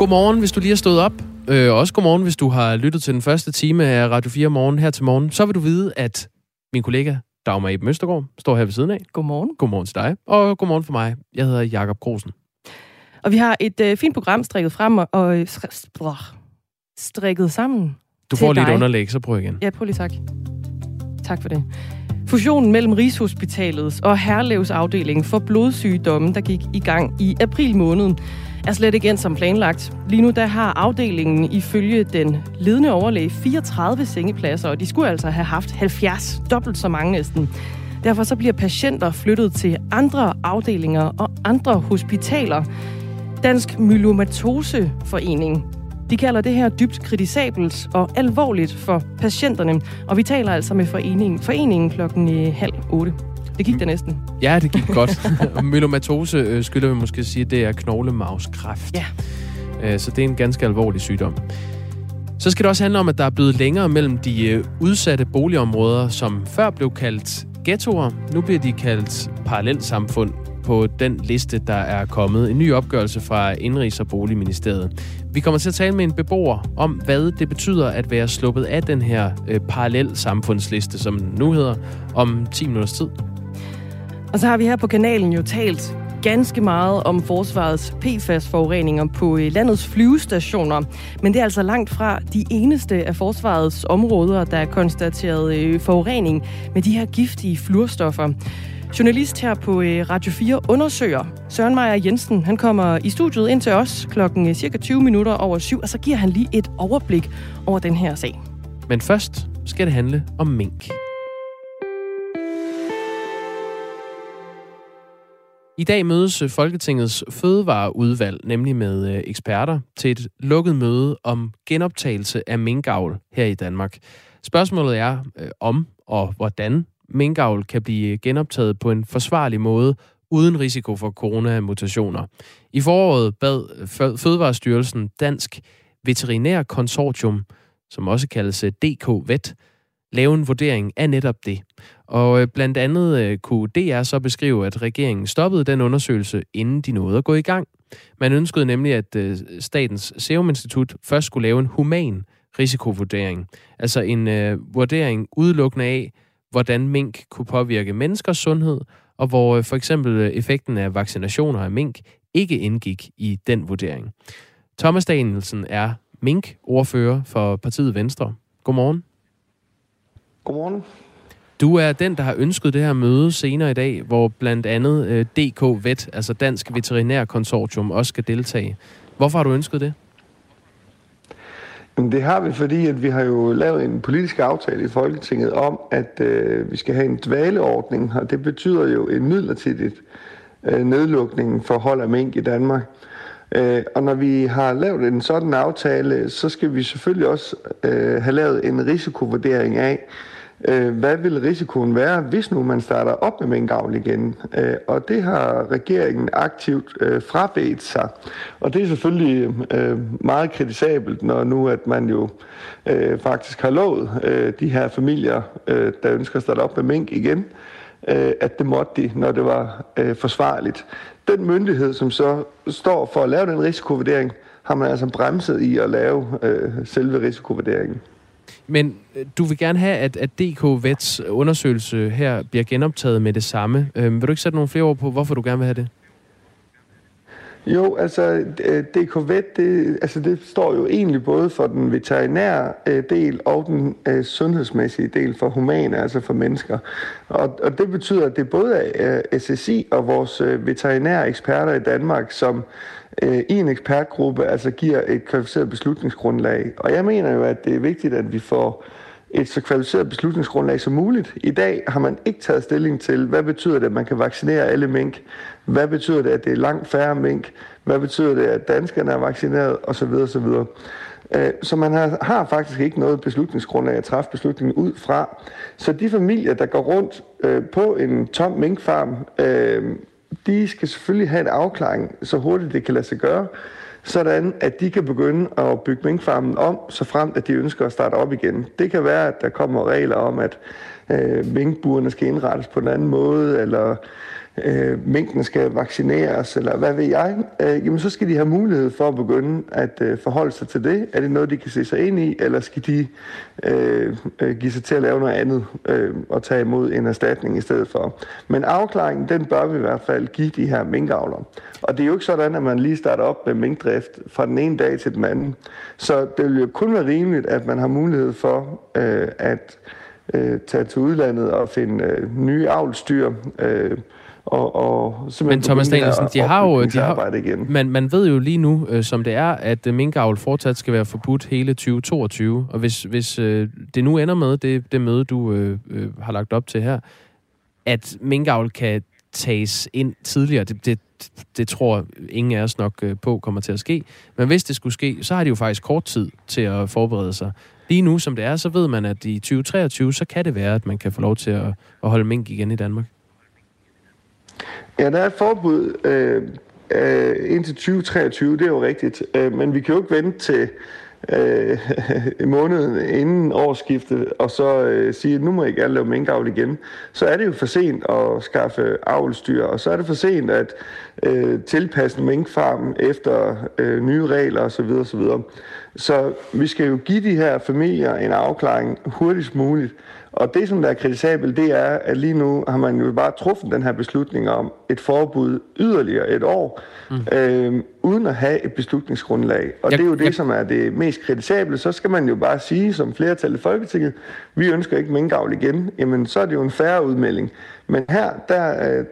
Godmorgen, hvis du lige har stået op. Øh, også godmorgen, hvis du har lyttet til den første time af Radio 4 morgen her til morgen. Så vil du vide, at min kollega Dagmar Eben Østergaard står her ved siden af. Godmorgen. Godmorgen til dig, og godmorgen for mig. Jeg hedder Jakob Grosen. Og vi har et øh, fint program strikket frem og, og øh, strikket sammen. Du får lige et underlæg, så prøv igen. Ja, prøv lige tak. Tak for det. Fusionen mellem Rigshospitalets og Herlevs afdeling for blodsygdomme, der gik i gang i april måned, er slet ikke som planlagt. Lige nu der har afdelingen ifølge den ledende overlæge 34 sengepladser, og de skulle altså have haft 70, dobbelt så mange næsten. Derfor så bliver patienter flyttet til andre afdelinger og andre hospitaler. Dansk Myelomatoseforening de kalder det her dybt kritisabelt og alvorligt for patienterne, og vi taler altså med foreningen, foreningen klokken øh, halv otte. Det gik da næsten. Ja, det gik godt. Myelomatose øh, skylder vi måske sige, det er knoglemavskræft. Ja. Øh, så det er en ganske alvorlig sygdom. Så skal det også handle om, at der er blevet længere mellem de øh, udsatte boligområder, som før blev kaldt ghettoer. Nu bliver de kaldt parallelsamfund på den liste, der er kommet. En ny opgørelse fra Indrigs- og Boligministeriet. Vi kommer til at tale med en beboer om, hvad det betyder at være sluppet af den her øh, parallel samfundsliste, som den nu hedder, om 10 minutters tid. Og så har vi her på kanalen jo talt ganske meget om forsvarets PFAS-forureninger på øh, landets flyvestationer. Men det er altså langt fra de eneste af forsvarets områder, der er konstateret øh, forurening med de her giftige fluorstoffer. Journalist her på øh, Radio 4 undersøger Søren Meyer Jensen. Han kommer i studiet ind til os klokken cirka 20 minutter over syv, og så giver han lige et overblik over den her sag. Men først skal det handle om mink. I dag mødes øh, Folketingets fødevareudvalg, nemlig med øh, eksperter, til et lukket møde om genoptagelse af minkavl her i Danmark. Spørgsmålet er, øh, om og hvordan minkavl kan blive genoptaget på en forsvarlig måde, uden risiko for coronamutationer. I foråret bad øh, Fødevarestyrelsen Dansk Veterinær Konsortium, som også kaldes DK Vet, lave en vurdering af netop det. Og øh, blandt andet øh, kunne DR så beskrive, at regeringen stoppede den undersøgelse, inden de nåede at gå i gang. Man ønskede nemlig, at øh, Statens Serum Institut først skulle lave en human risikovurdering. Altså en øh, vurdering udelukkende af, hvordan mink kunne påvirke menneskers sundhed, og hvor øh, for eksempel effekten af vaccinationer af mink ikke indgik i den vurdering. Thomas Danielsen er mink-ordfører for partiet Venstre. Godmorgen. Godmorgen. Du er den, der har ønsket det her møde senere i dag, hvor blandt andet øh, DK Vet, altså Dansk Veterinær Konsortium, også skal deltage. Hvorfor har du ønsket det? Jamen, det har vi, fordi at vi har jo lavet en politisk aftale i Folketinget om, at øh, vi skal have en dvaleordning, og det betyder jo en midlertidigt øh, nedlukning for hold af mink i Danmark. Øh, og når vi har lavet en sådan aftale, så skal vi selvfølgelig også øh, have lavet en risikovurdering af, øh, hvad vil risikoen være, hvis nu man starter op med minkavl igen. Øh, og det har regeringen aktivt øh, frabedt sig. Og det er selvfølgelig øh, meget kritisabelt, når nu at man jo øh, faktisk har lovet øh, de her familier, øh, der ønsker at starte op med mink igen, øh, at det måtte de, når det var øh, forsvarligt. Den myndighed, som så står for at lave den risikovurdering, har man altså bremset i at lave øh, selve risikovurderingen. Men øh, du vil gerne have, at, at DK Vets undersøgelse her bliver genoptaget med det samme. Øhm, vil du ikke sætte nogle flere ord på, hvorfor du gerne vil have det? Jo, altså øh, DK Vet, det, altså det står jo egentlig både for den veterinære øh, del og den øh, sundhedsmæssige del for humane, altså for mennesker. Og, og det betyder, at det både er øh, SSI og vores øh, veterinære eksperter i Danmark, som øh, i en ekspertgruppe altså giver et kvalificeret beslutningsgrundlag. Og jeg mener jo, at det er vigtigt, at vi får et så kvalificeret beslutningsgrundlag som muligt. I dag har man ikke taget stilling til, hvad betyder det, at man kan vaccinere alle mink? Hvad betyder det, at det er langt færre mink? Hvad betyder det, at danskerne er vaccineret? Og så videre, så videre. Øh, så man har, har faktisk ikke noget beslutningsgrundlag at træffe beslutningen ud fra. Så de familier, der går rundt øh, på en tom minkfarm, øh, de skal selvfølgelig have en afklaring, så hurtigt det kan lade sig gøre, sådan at de kan begynde at bygge minkfarmen om, så frem at de ønsker at starte op igen. Det kan være, at der kommer regler om, at øh, minkburene skal indrettes på en anden måde, eller øh, mængden skal vaccineres, eller hvad ved jeg, øh, jamen så skal de have mulighed for at begynde at øh, forholde sig til det. Er det noget, de kan se sig ind i, eller skal de øh, øh, give sig til at lave noget andet øh, og tage imod en erstatning i stedet for? Men afklaringen, den bør vi i hvert fald give de her minkavlere. Og det er jo ikke sådan, at man lige starter op med minkdrift fra den ene dag til den anden. Så det vil jo kun være rimeligt, at man har mulighed for øh, at øh, tage til udlandet og finde øh, nye avlstyr, øh, og, og Men Thomas Danielsen, de har jo... De har, igen. Man, man ved jo lige nu, øh, som det er, at øh, minkavl fortsat skal være forbudt hele 2022. Og hvis, hvis øh, det nu ender med, det, det møde, du øh, øh, har lagt op til her, at minkavl kan tages ind tidligere, det, det, det tror ingen af os nok øh, på kommer til at ske. Men hvis det skulle ske, så har de jo faktisk kort tid til at forberede sig. Lige nu, som det er, så ved man, at i 2023, så kan det være, at man kan få lov til at, at holde mink igen i Danmark. Ja, der er et forbud øh, øh, indtil 2023, det er jo rigtigt. Øh, men vi kan jo ikke vente til øh, måneden inden årsskiftet, og så øh, sige, at nu må I gerne lave minkavl igen. Så er det jo for sent at skaffe avlstyr, og så er det for sent at øh, tilpasse minkfarmen efter øh, nye regler osv. osv. Så vi skal jo give de her familier en afklaring hurtigst muligt. Og det, som der er kritisabelt, det er, at lige nu har man jo bare truffet den her beslutning om et forbud yderligere et år, mm. øh, uden at have et beslutningsgrundlag. Og jeg, det er jo det, jeg... som er det mest kritisable. Så skal man jo bare sige, som flertal i Folketinget, vi ønsker ikke minkavl igen. Jamen, så er det jo en færre udmelding. Men her, der øh,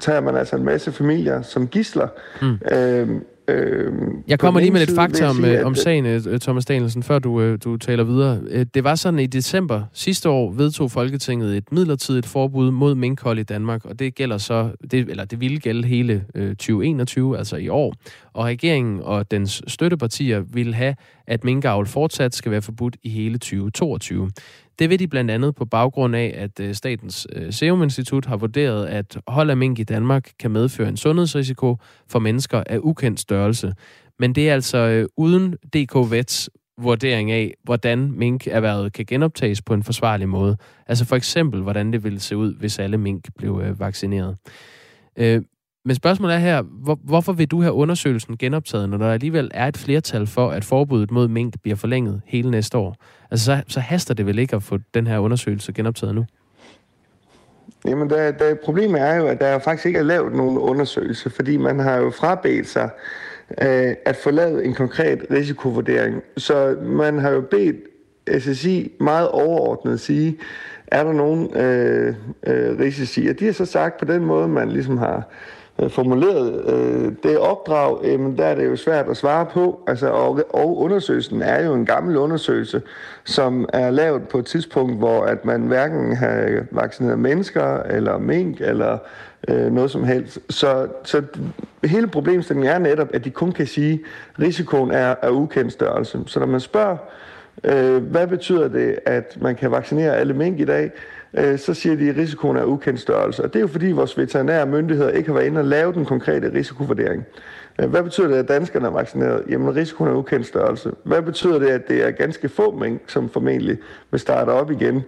tager man altså en masse familier som gisler. Mm. Øh, Øh, jeg kommer lige med lidt fakta om, sige, øh, om sagen, øh, Thomas Danielsen, før du, øh, du taler videre. Det var sådan, i december sidste år vedtog Folketinget et midlertidigt forbud mod minkhold i Danmark, og det gælder så, det, eller det ville gælde hele 2021, altså i år. Og regeringen og dens støttepartier vil have, at minkavl fortsat skal være forbudt i hele 2022. Det vil de blandt andet på baggrund af, at øh, Statens øh, Serum Institut har vurderet, at hold af mink i Danmark kan medføre en sundhedsrisiko for mennesker af ukendt størrelse. Men det er altså øh, uden DK Vets vurdering af, hvordan minkerhvervet kan genoptages på en forsvarlig måde. Altså for eksempel, hvordan det ville se ud, hvis alle mink blev vaccineret. Men spørgsmålet er her, hvor, hvorfor vil du have undersøgelsen genoptaget, når der alligevel er et flertal for, at forbuddet mod mink bliver forlænget hele næste år? Altså, så, så haster det vel ikke at få den her undersøgelse genoptaget nu? Jamen, der, der, problemet er jo, at der faktisk ikke er lavet nogen undersøgelse, fordi man har jo frabedt sig øh, at få lavet en konkret risikovurdering. Så man har jo bedt SSI meget overordnet sige, er der nogen øh, øh, risici? Og de har så sagt på den måde, man ligesom har øh, formuleret øh, det opdrag, øh, der er det jo svært at svare på. Altså, og, og undersøgelsen er jo en gammel undersøgelse, som er lavet på et tidspunkt, hvor at man hverken har vaccineret mennesker, eller mink, eller øh, noget som helst. Så, så hele problemstillingen er netop, at de kun kan sige, at risikoen er af ukendt størrelse. Så når man spørger, øh, hvad betyder det, at man kan vaccinere alle mink i dag, øh, så siger de, at risikoen er ukendt størrelse. Og det er jo fordi vores veterinære myndigheder ikke har været inde og lave den konkrete risikovurdering. Øh, hvad betyder det, at danskerne er vaccineret? Jamen, risikoen er ukendt størrelse. Hvad betyder det, at det er ganske få mængder, som formentlig vil starte op igen?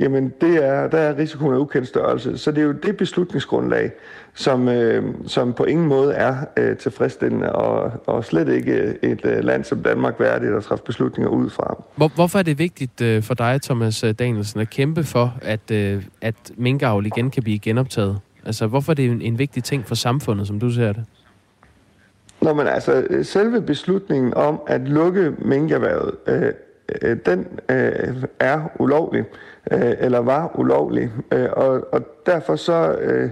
Jamen, det er, der er risikoen af ukendt størrelse. Så det er jo det beslutningsgrundlag, som, øh, som på ingen måde er øh, tilfredsstillende, og, og slet ikke et øh, land som Danmark værdigt at træffe beslutninger ud fra. Hvor, hvorfor er det vigtigt øh, for dig, Thomas Danielsen, at kæmpe for, at, øh, at minkavl igen kan blive genoptaget? Altså, hvorfor er det en, en vigtig ting for samfundet, som du ser det? Nå, men altså, selve beslutningen om at lukke minkerhvervet, øh, øh, den øh, er ulovlig, øh, eller var ulovlig, øh, og, og derfor så øh,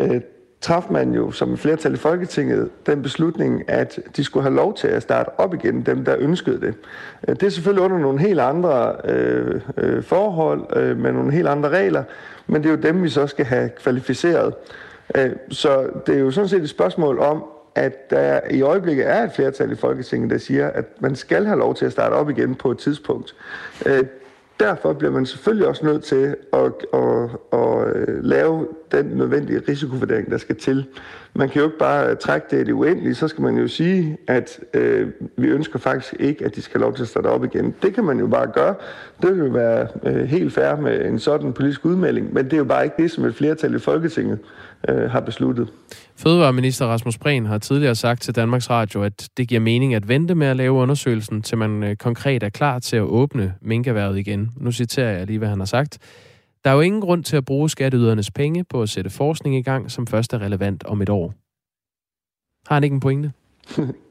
øh, traf man jo som et flertal i Folketinget den beslutning, at de skulle have lov til at starte op igen, dem der ønskede det. Øh, det er selvfølgelig under nogle helt andre øh, øh, forhold, øh, med nogle helt andre regler, men det er jo dem, vi så skal have kvalificeret. Øh, så det er jo sådan set et spørgsmål om, at der i øjeblikket er et flertal i Folketinget, der siger, at man skal have lov til at starte op igen på et tidspunkt. Øh, derfor bliver man selvfølgelig også nødt til at, at, at, at lave den nødvendige risikovurdering, der skal til. Man kan jo ikke bare øh, trække det i det uendelige, så skal man jo sige, at øh, vi ønsker faktisk ikke, at de skal have lov til at starte op igen. Det kan man jo bare gøre. Det vil jo være øh, helt fair med en sådan politisk udmelding, men det er jo bare ikke det, som et flertal i Folketinget øh, har besluttet. Fødevareminister Rasmus Prehn har tidligere sagt til Danmarks Radio, at det giver mening at vente med at lave undersøgelsen, til man øh, konkret er klar til at åbne minkerværet igen. Nu citerer jeg lige, hvad han har sagt. Der er jo ingen grund til at bruge skatteydernes penge på at sætte forskning i gang, som først er relevant om et år. Har han ikke en pointe?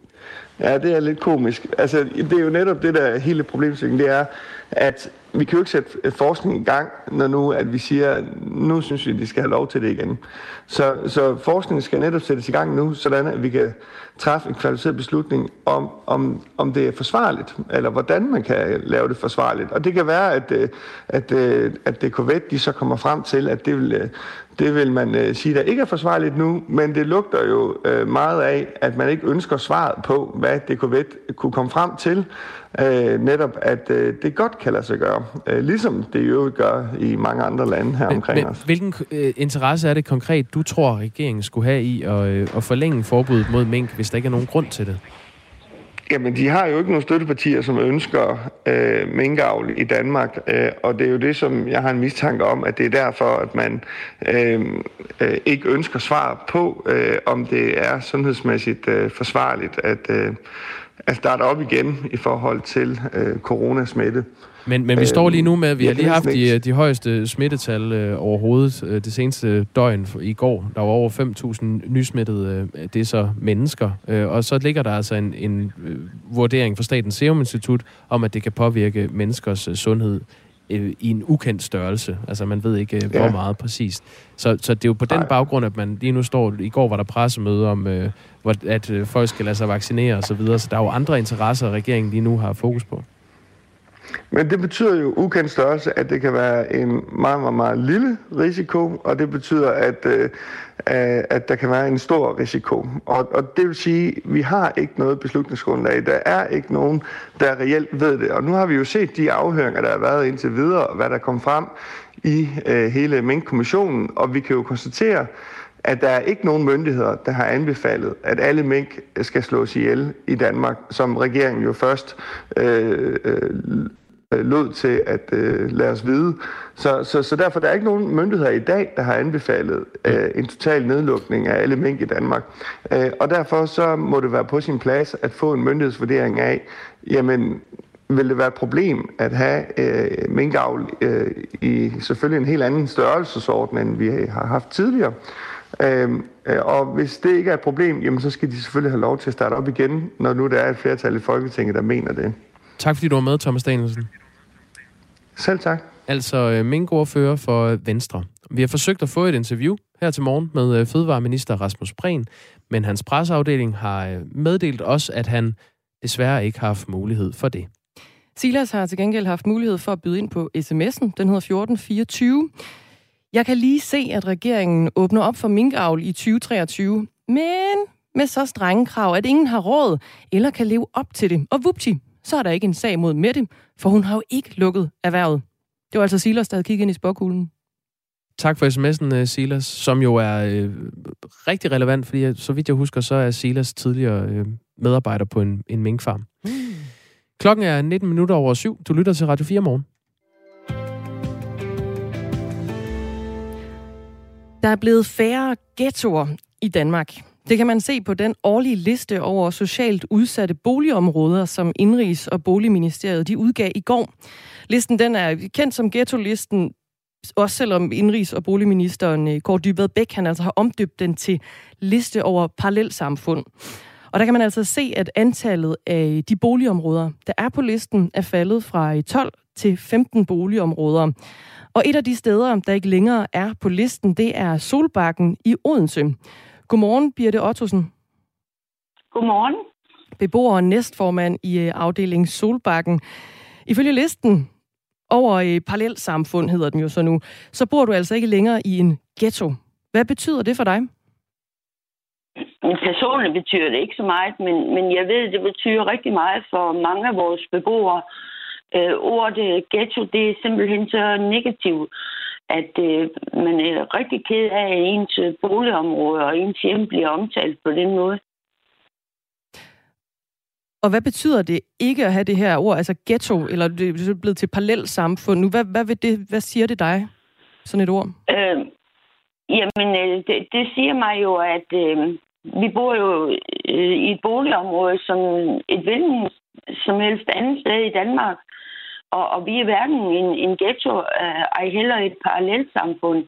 ja, det er lidt komisk. Altså, det er jo netop det, der hele problemstillingen, det er, at vi kan jo ikke sætte øh, forskning i gang, når nu at vi siger, nu synes vi, at de skal have lov til det igen. Så, så forskningen skal netop sættes i gang nu, sådan at vi kan træffe en kvalificeret beslutning om, om, om det er forsvarligt, eller hvordan man kan lave det forsvarligt. Og det kan være, at, øh, at, at, at det DKVET de så kommer frem til, at det vil, det vil man sige, der ikke er forsvarligt nu, men det lugter jo meget af, at man ikke ønsker svaret på, hvad DKVET kunne komme frem til, netop at det godt kan lade sig gøre, ligesom det jo gør i mange andre lande her omkring men, os. Hvilken interesse er det konkret, du tror, regeringen skulle have i at, at forlænge forbuddet mod mink, hvis der ikke er nogen grund til det? Jamen, de har jo ikke nogen støttepartier, som ønsker øh, minkavl i Danmark, øh, og det er jo det, som jeg har en mistanke om, at det er derfor, at man øh, øh, ikke ønsker svar på, øh, om det er sundhedsmæssigt øh, forsvarligt at, øh, at starte op igen i forhold til øh, coronasmitte. Men, men vi øh, står lige nu med, at vi har lige haft de, de højeste smittetal øh, overhovedet øh, det seneste døgn i går. Der var over 5.000 nysmittede, øh, det er så mennesker. Øh, og så ligger der altså en, en øh, vurdering fra Statens Serum Institut om, at det kan påvirke menneskers øh, sundhed øh, i en ukendt størrelse. Altså man ved ikke, øh, hvor ja. meget præcist. Så, så det er jo på den Nej. baggrund, at man lige nu står... I går var der pressemøde om, øh, hvor, at øh, folk skal lade sig vaccinere osv., så, videre, så der er jo andre interesser, regeringen lige nu har fokus på. Men det betyder jo ukendt størrelse, at det kan være en meget, meget, meget lille risiko, og det betyder, at, øh, øh at der kan være en stor risiko. Og, og det vil sige, at vi har ikke noget beslutningsgrundlag. Der er ikke nogen, der reelt ved det. Og nu har vi jo set de afhøringer, der har været indtil videre, og hvad der kom frem i øh, hele Mink-kommissionen, og vi kan jo konstatere, at der er ikke nogen myndigheder, der har anbefalet, at alle mink skal slås ihjel i Danmark, som regeringen jo først øh, øh, lod til at øh, lade os vide. Så, så, så derfor der er ikke nogen myndigheder i dag, der har anbefalet øh, en total nedlukning af alle mink i Danmark. Øh, og derfor så må det være på sin plads at få en myndighedsvurdering af, jamen vil det være et problem at have øh, minkavl øh, i selvfølgelig en helt anden størrelsesorden, end vi har haft tidligere. Øhm, øh, og hvis det ikke er et problem, jamen så skal de selvfølgelig have lov til at starte op igen, når nu der er et flertal i Folketinget, der mener det. Tak fordi du var med, Thomas Danielsen. Selv tak. Altså øh, minkordfører for Venstre. Vi har forsøgt at få et interview her til morgen med øh, Fødevareminister Rasmus Prehn, men hans presseafdeling har meddelt os, at han desværre ikke har haft mulighed for det. Silas har til gengæld haft mulighed for at byde ind på sms'en. Den hedder 1424. Jeg kan lige se, at regeringen åbner op for minkavl i 2023, men med så strenge krav, at ingen har råd eller kan leve op til det. Og vupti, så er der ikke en sag mod Mette, for hun har jo ikke lukket erhvervet. Det var altså Silas, der havde kigget ind i spåkuglen. Tak for sms'en, øh, Silas, som jo er øh, rigtig relevant, fordi så vidt jeg husker, så er Silas tidligere øh, medarbejder på en, en minkfarm. Mm. Klokken er 19 minutter over syv. Du lytter til Radio 4 morgen. Der er blevet færre ghettoer i Danmark. Det kan man se på den årlige liste over socialt udsatte boligområder, som Indrigs- og Boligministeriet de udgav i går. Listen den er kendt som ghetto-listen, også selvom Indrigs- og Boligministeren øh, Kåre Dybvad Bæk han altså har omdøbt den til liste over parallelsamfund. Og der kan man altså se, at antallet af de boligområder, der er på listen, er faldet fra øh, 12 til 15 boligområder. Og et af de steder, der ikke længere er på listen, det er Solbakken i Odense. Godmorgen, Birte Ottosen. Godmorgen. Beboer og næstformand i øh, afdelingen Solbakken. Ifølge listen over øh, parallelsamfund, hedder den jo så nu, så bor du altså ikke længere i en ghetto. Hvad betyder det for dig? Personligt betyder det ikke så meget, men, men jeg ved, det betyder rigtig meget for mange af vores beboere. Øh, ordet ghetto, det er simpelthen så negativt at øh, man er rigtig ked af, at ens boligområde og ens hjem bliver omtalt på den måde. Og hvad betyder det ikke at have det her ord, altså ghetto, eller det er blevet til parallelt samfund nu? Hvad, hvad, vil det, hvad siger det dig, sådan et ord? Øh, jamen, øh, det, det siger mig jo, at øh, vi bor jo øh, i et boligområde som et hvilken som helst andet sted i Danmark. Og, og vi er hverken en, en ghetto, øh, ej heller et parallelt samfund.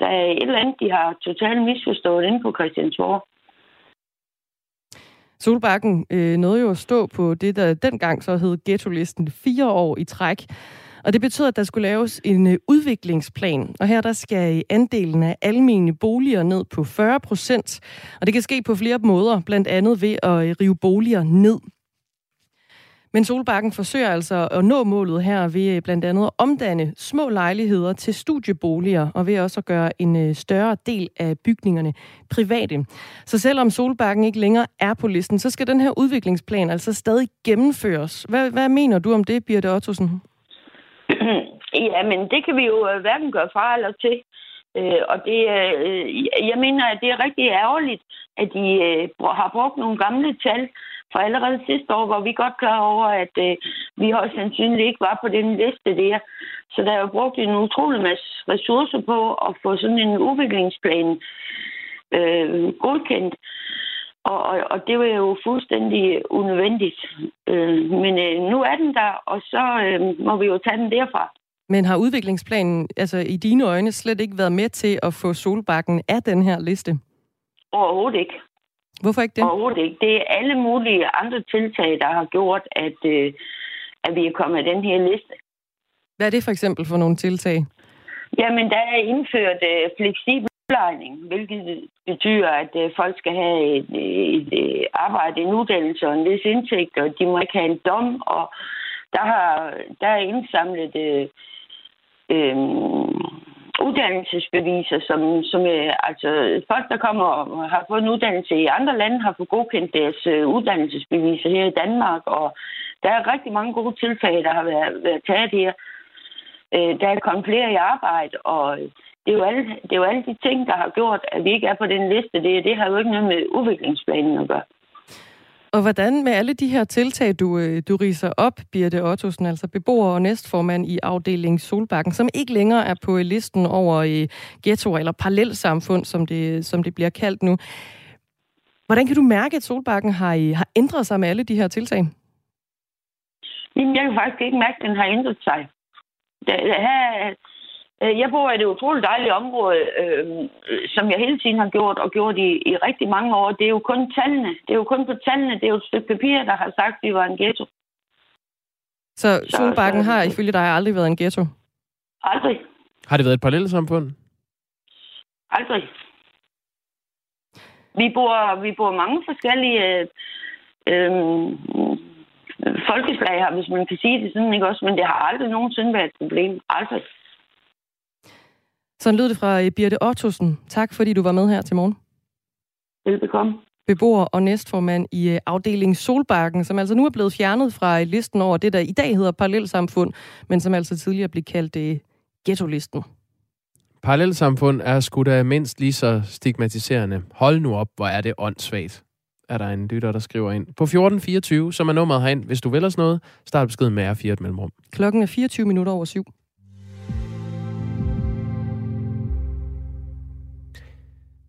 Der er et eller andet, de har totalt misforstået inde på Christiansborg. Solbakken øh, nåede jo at stå på det, der dengang så hed ghetto-listen fire år i træk. Og det betyder, at der skulle laves en øh, udviklingsplan. Og her der skal andelen af almene boliger ned på 40 procent. Og det kan ske på flere måder, blandt andet ved at øh, rive boliger ned. Men Solbakken forsøger altså at nå målet her ved øh, blandt andet at omdanne små lejligheder til studieboliger, og ved også at gøre en øh, større del af bygningerne private. Så selvom Solbakken ikke længere er på listen, så skal den her udviklingsplan altså stadig gennemføres. Hvad, hvad mener du om det, Birte Ottosen? Ja, men det kan vi jo øh, hverken gøre fra eller til. Øh, og det, jeg mener, at det er rigtig ærgerligt, at de har brugt nogle gamle tal, for allerede sidste år var vi godt klar over, at øh, vi højst sandsynligt ikke var på den liste der. Så der er jo brugt en utrolig masse ressourcer på at få sådan en udviklingsplan øh, godkendt. Og, og, og det var jo fuldstændig unødvendigt. Øh, men øh, nu er den der, og så øh, må vi jo tage den derfra. Men har udviklingsplanen altså i dine øjne slet ikke været med til at få Solbakken af den her liste? Overhovedet ikke. Hvorfor ikke det? Overhovedet ikke. Det er alle mulige andre tiltag, der har gjort, at, øh, at vi er kommet af den her liste. Hvad er det for eksempel for nogle tiltag? Jamen, der er indført øh, fleksibel udlejning, hvilket betyder, at øh, folk skal have et, et, et arbejde, en uddannelse og en vis indtægt, og de må ikke have en dom, og der, har, der er indsamlet øh, øh, uddannelsesbeviser, som, som er, altså folk, der kommer og har fået en uddannelse i andre lande, har fået godkendt deres øh, uddannelsesbeviser her i Danmark, og der er rigtig mange gode tiltag, der har været, været taget her. Øh, der er kommet flere i arbejde, og det er, jo alle, det er jo alle de ting, der har gjort, at vi ikke er på den liste. Det, det har jo ikke noget med udviklingsplanen at gøre. Og hvordan med alle de her tiltag, du, øh, du riser op, Birte Ottosen, altså beboer og næstformand i afdeling Solbakken, som ikke længere er på listen over øh, i ghettoer eller parallelsamfund, som det, som det bliver kaldt nu. Hvordan kan du mærke, at Solbakken har, øh, har ændret sig med alle de her tiltag? Jamen, jeg kan faktisk ikke mærke, at den har ændret sig. Det, her, jeg bor i et utroligt dejligt område, øh, som jeg hele tiden har gjort, og gjort i, i rigtig mange år. Det er jo kun tallene. Det er jo kun på tallene. Det er jo et stykke papir, der har sagt, at vi var en ghetto. Så Solbakken har ifølge dig aldrig været en ghetto? Aldrig. Har det været et parallelt samfund? Aldrig. Vi bor, vi bor mange forskellige øh, øh, folkeslag her, hvis man kan sige det sådan, ikke også? Men det har aldrig nogensinde været et problem. Aldrig. Sådan lød det fra øh, Birte Ottosen. Tak, fordi du var med her til morgen. Velbekomme. Beboer og næstformand i øh, afdeling Solbakken, som altså nu er blevet fjernet fra øh, listen over det, der i dag hedder parallelsamfund, men som altså tidligere blev kaldt ghetto-listen. Parallelsamfund er sgu da mindst lige så stigmatiserende. Hold nu op, hvor er det åndssvagt er der en lytter, der skriver ind. På 1424, som er nummeret herind. Hvis du vil os noget, start beskeden med R4 et mellemrum. Klokken er 24 minutter over syv.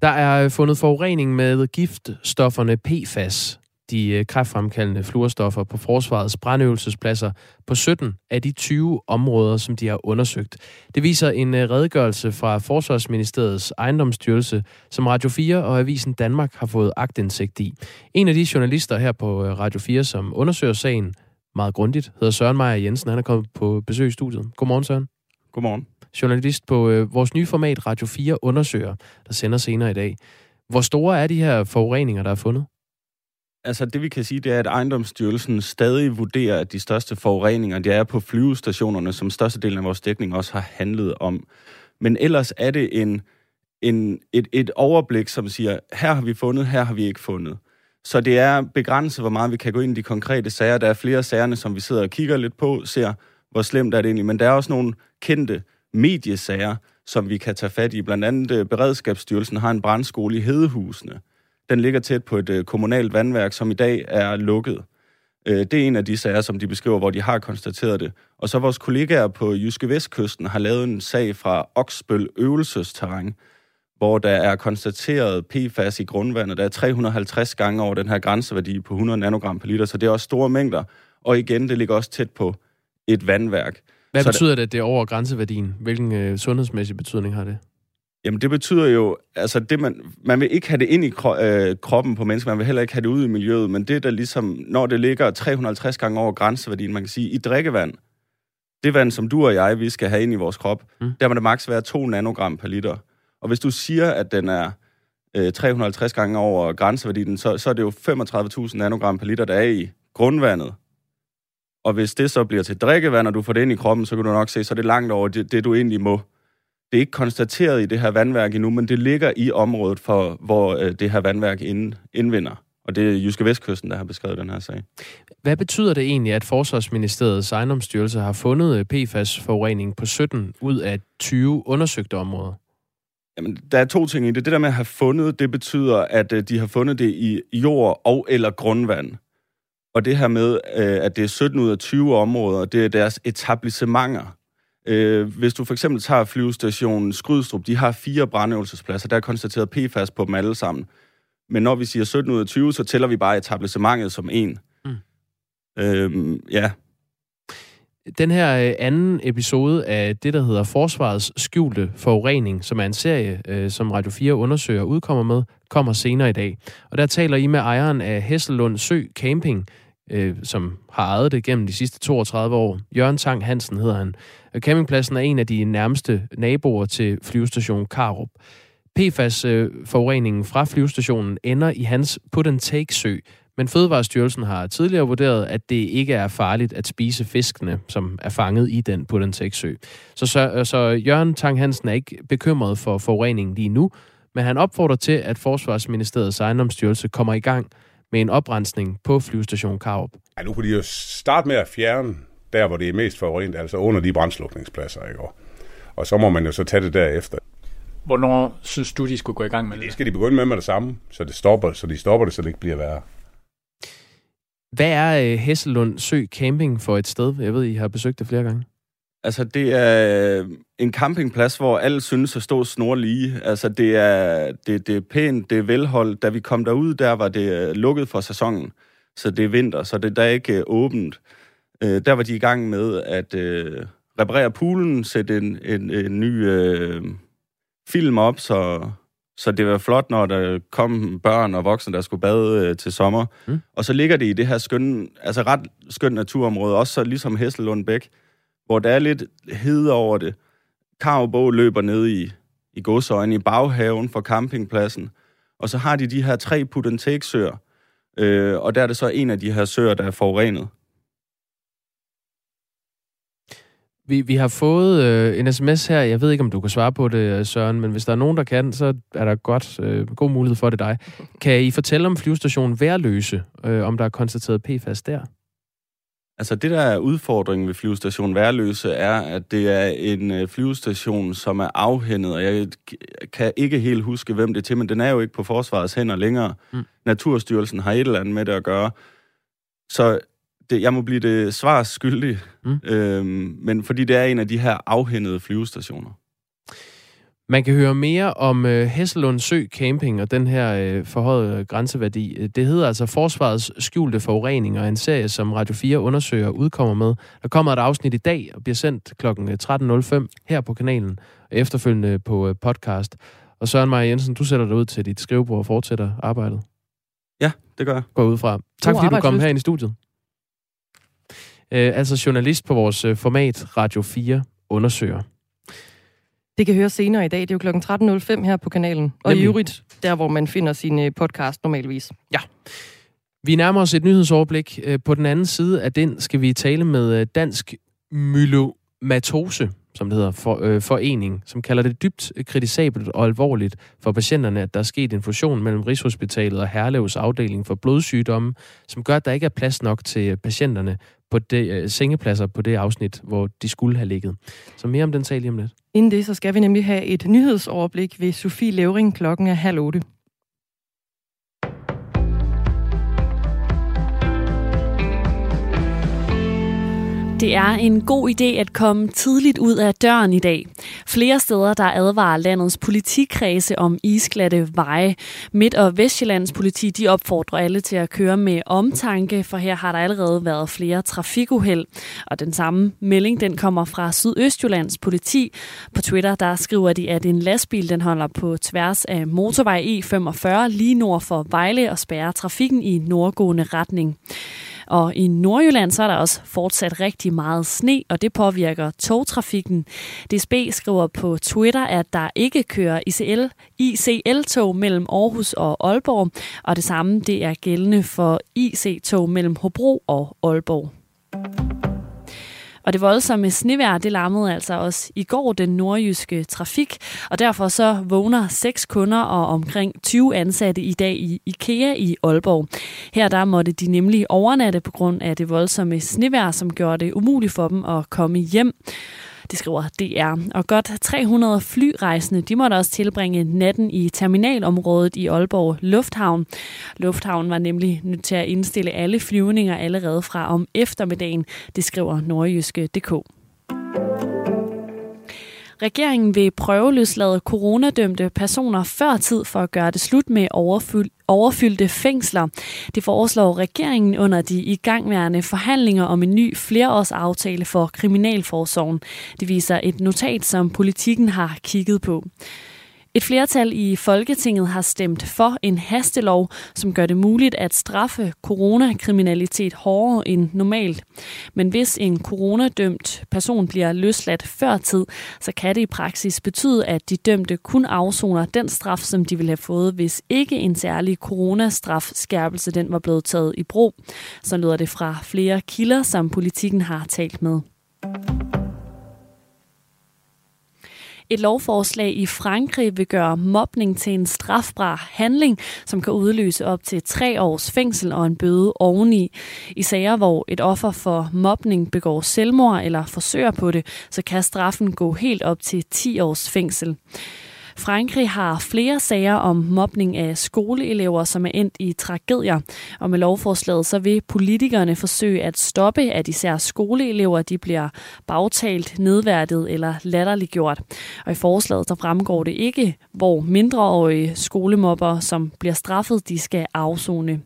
Der er øh, fundet forurening med giftstofferne PFAS, de øh, kræftfremkaldende fluorstoffer på forsvarets brandøvelsespladser på 17 af de 20 områder, som de har undersøgt. Det viser en øh, redegørelse fra Forsvarsministeriets ejendomsstyrelse, som Radio 4 og Avisen Danmark har fået agtindsigt i. En af de journalister her på Radio 4, som undersøger sagen meget grundigt, hedder Søren Meyer Jensen. Han er kommet på besøg i studiet. Godmorgen, Søren. Godmorgen journalist på øh, vores nye format Radio 4 undersøger, der sender senere i dag. Hvor store er de her forureninger, der er fundet? Altså det vi kan sige, det er, at ejendomsstyrelsen stadig vurderer, at de største forureninger, det er på flyvestationerne, som størstedelen af vores dækning også har handlet om. Men ellers er det en, en, et, et overblik, som siger, her har vi fundet, her har vi ikke fundet. Så det er begrænset, hvor meget vi kan gå ind i de konkrete sager. Der er flere sagerne, som vi sidder og kigger lidt på, ser, hvor slemt er det egentlig. Men der er også nogle kendte mediesager, som vi kan tage fat i. Blandt andet øh, Beredskabsstyrelsen har en brandskole i Hedehusene. Den ligger tæt på et øh, kommunalt vandværk, som i dag er lukket. Øh, det er en af de sager, som de beskriver, hvor de har konstateret det. Og så vores kollegaer på Jyske Vestkysten har lavet en sag fra Oksbøl øvelsesterræn, hvor der er konstateret PFAS i grundvandet. Der er 350 gange over den her grænseværdi på 100 nanogram per liter, så det er også store mængder. Og igen, det ligger også tæt på et vandværk. Hvad så betyder det, at det er over grænseværdien? Hvilken øh, sundhedsmæssig betydning har det? Jamen, det betyder jo, altså det man, man vil ikke have det ind i kro, øh, kroppen på mennesker, man vil heller ikke have det ud i miljøet, men det der ligesom, når det ligger 350 gange over grænseværdien, man kan sige, i drikkevand, det vand, som du og jeg, vi skal have ind i vores krop, mm. der må det maks være 2 nanogram per liter. Og hvis du siger, at den er øh, 350 gange over grænseværdien, så, så er det jo 35.000 nanogram per liter, der er i grundvandet. Og hvis det så bliver til drikkevand, og du får det ind i kroppen, så kan du nok se, så er det langt over det, det du egentlig må. Det er ikke konstateret i det her vandværk endnu, men det ligger i området, for, hvor øh, det her vandværk ind, indvinder. Og det er Jyske Vestkysten, der har beskrevet den her sag. Hvad betyder det egentlig, at Forsvarsministeriets ejendomsstyrelse har fundet øh, PFAS-forurening på 17 ud af 20 undersøgte områder? Jamen, der er to ting i det. Det der med at have fundet, det betyder, at øh, de har fundet det i jord og eller grundvand. Og det her med, øh, at det er 17 ud af 20 områder, det er deres etablissementer. Øh, hvis du for eksempel tager flyvestationen Skrydstrup, de har fire brandøvelsespladser, der er konstateret PFAS på dem alle sammen. Men når vi siger 17 ud af 20, så tæller vi bare etablissementet som en. Mm. Øh, ja. Den her anden episode af det, der hedder Forsvarets skjulte forurening, som er en serie, som Radio 4 undersøger udkommer med, kommer senere i dag. Og der taler I med ejeren af Hesselund Sø Camping, øh, som har ejet det gennem de sidste 32 år. Jørgen Tang Hansen hedder han. Øh, campingpladsen er en af de nærmeste naboer til flyvestation Karup. PFAS-forureningen øh, fra flyvestationen ender i hans put-and-take-sø, men Fødevarestyrelsen har tidligere vurderet, at det ikke er farligt at spise fiskene, som er fanget i den Pudent Sø. Så, så, øh, så Jørgen Tang Hansen er ikke bekymret for forureningen lige nu, men han opfordrer til, at Forsvarsministeriets ejendomsstyrelse kommer i gang med en oprensning på flyvestation Karup. Ja, nu kunne de jo starte med at fjerne der, hvor det er mest forurenet, altså under de brændslukningspladser. Ikke? Og så må man jo så tage det derefter. Hvornår synes du, de skulle gå i gang med det? Det skal de begynde med med det samme, så, det stopper, så de stopper det, så det ikke bliver værre. Hvad er øh, Hesselund Sø Camping for et sted? Jeg ved, I har besøgt det flere gange. Altså, det er en campingplads, hvor alle synes at stå snor lige. Altså, det er, det, det er pænt, det er velholdt. Da vi kom derud, der var det øh, lukket for sæsonen. Så det er vinter, så det der er ikke øh, åbent. Øh, der var de i gang med at øh, reparere poolen, sætte en, en, en ny øh, film op, så, så det var flot, når der kom børn og voksne, der skulle bade øh, til sommer. Mm. Og så ligger det i det her skønne, altså ret skønt naturområde, også så ligesom Hesselund Bæk, hvor der er lidt hede over det. Karvbog løber ned i, i godsøjne i baghaven for campingpladsen. Og så har de de her tre put søer. Øh, og der er det så en af de her søer, der er forurenet. Vi, vi har fået øh, en sms her. Jeg ved ikke, om du kan svare på det, Søren, men hvis der er nogen, der kan, så er der godt, øh, god mulighed for det dig. Kan I fortælle om flyvestationen Værløse, øh, om der er konstateret PFAS der? Altså det, der er udfordringen ved flyvestationen Værløse, er, at det er en øh, flyvestation, som er afhændet, og jeg kan ikke helt huske, hvem det er til, men den er jo ikke på forsvarets hænder længere. Mm. Naturstyrelsen har et eller andet med det at gøre. Så det, jeg må blive det svars skyldig, mm. øhm, men fordi det er en af de her afhændede flyvestationer. Man kan høre mere om øh, Hesselund Sø Camping og den her øh, forhøjede grænseværdi. Det hedder altså Forsvarets skjulte forurening og en serie, som Radio 4 undersøger udkommer med. Der kommer et afsnit i dag og bliver sendt kl. 13.05 her på kanalen og efterfølgende på øh, podcast. Og Søren Maja Jensen, du sætter dig ud til dit skrivebord og fortsætter arbejdet. Ja, det gør jeg. Går ud fra. Tak fordi du kom her ind i studiet. Øh, altså journalist på vores øh, format Radio 4 undersøger. Det kan høre senere i dag. Det er jo kl. 13.05 her på kanalen. Og Nemlig. i øvrigt, der hvor man finder sin øh, podcast normalvis. Ja. Vi nærmer os et nyhedsoverblik. Øh, på den anden side af den skal vi tale med øh, Dansk Myelomatose, som det hedder, for, øh, forening, som kalder det dybt kritisabelt og alvorligt for patienterne, at der er sket en fusion mellem Rigshospitalet og Herlevs afdeling for blodsygdomme, som gør, at der ikke er plads nok til patienterne på det, øh, sengepladser på det afsnit, hvor de skulle have ligget. Så mere om den sag lige om lidt. Inden det, så skal vi nemlig have et nyhedsoverblik ved Sofie Levering klokken er halv otte. Det er en god idé at komme tidligt ud af døren i dag. Flere steder, der advarer landets politikredse om isglatte veje. Midt- og Vestjyllands politi de opfordrer alle til at køre med omtanke, for her har der allerede været flere trafikuheld. Og den samme melding den kommer fra Sydøstjyllands politi. På Twitter der skriver de, at en lastbil den holder på tværs af motorvej E45 lige nord for Vejle og spærrer trafikken i nordgående retning. Og i Nordjylland så er der også fortsat rigtig meget sne, og det påvirker togtrafikken. DSB skriver på Twitter, at der ikke kører ICL, ICL-tog mellem Aarhus og Aalborg, og det samme det er gældende for IC-tog mellem Hobro og Aalborg. Og det voldsomme snevejr, det larmede altså også i går den nordjyske trafik, og derfor så vågner seks kunder og omkring 20 ansatte i dag i IKEA i Aalborg. Her der måtte de nemlig overnatte på grund af det voldsomme snevejr, som gjorde det umuligt for dem at komme hjem. Det skriver DR. Og godt 300 flyrejsende, de måtte også tilbringe natten i terminalområdet i Aalborg Lufthavn. Lufthavnen var nemlig nødt til at indstille alle flyvninger allerede fra om eftermiddagen, det skriver nordjyske.dk. Regeringen vil prøveløslade coronadømte personer før tid for at gøre det slut med overfyld, overfyldte fængsler. Det foreslår regeringen under de igangværende forhandlinger om en ny flereårsaftale for Kriminalforsorgen. Det viser et notat, som politikken har kigget på. Et flertal i Folketinget har stemt for en hastelov, som gør det muligt at straffe coronakriminalitet hårdere end normalt. Men hvis en coronadømt person bliver løsladt før tid, så kan det i praksis betyde, at de dømte kun afsoner den straf, som de ville have fået, hvis ikke en særlig coronastrafskærpelse den var blevet taget i brug. Så lyder det fra flere kilder, som politikken har talt med. Et lovforslag i Frankrig vil gøre mobning til en strafbar handling, som kan udløse op til tre års fængsel og en bøde oveni. I sager, hvor et offer for mobning begår selvmord eller forsøger på det, så kan straffen gå helt op til 10 års fængsel. Frankrig har flere sager om mobning af skoleelever, som er endt i tragedier. Og med lovforslaget så vil politikerne forsøge at stoppe, at især skoleelever de bliver bagtalt, nedværdet eller latterliggjort. Og i forslaget så fremgår det ikke, hvor mindreårige skolemobber, som bliver straffet, de skal afzone.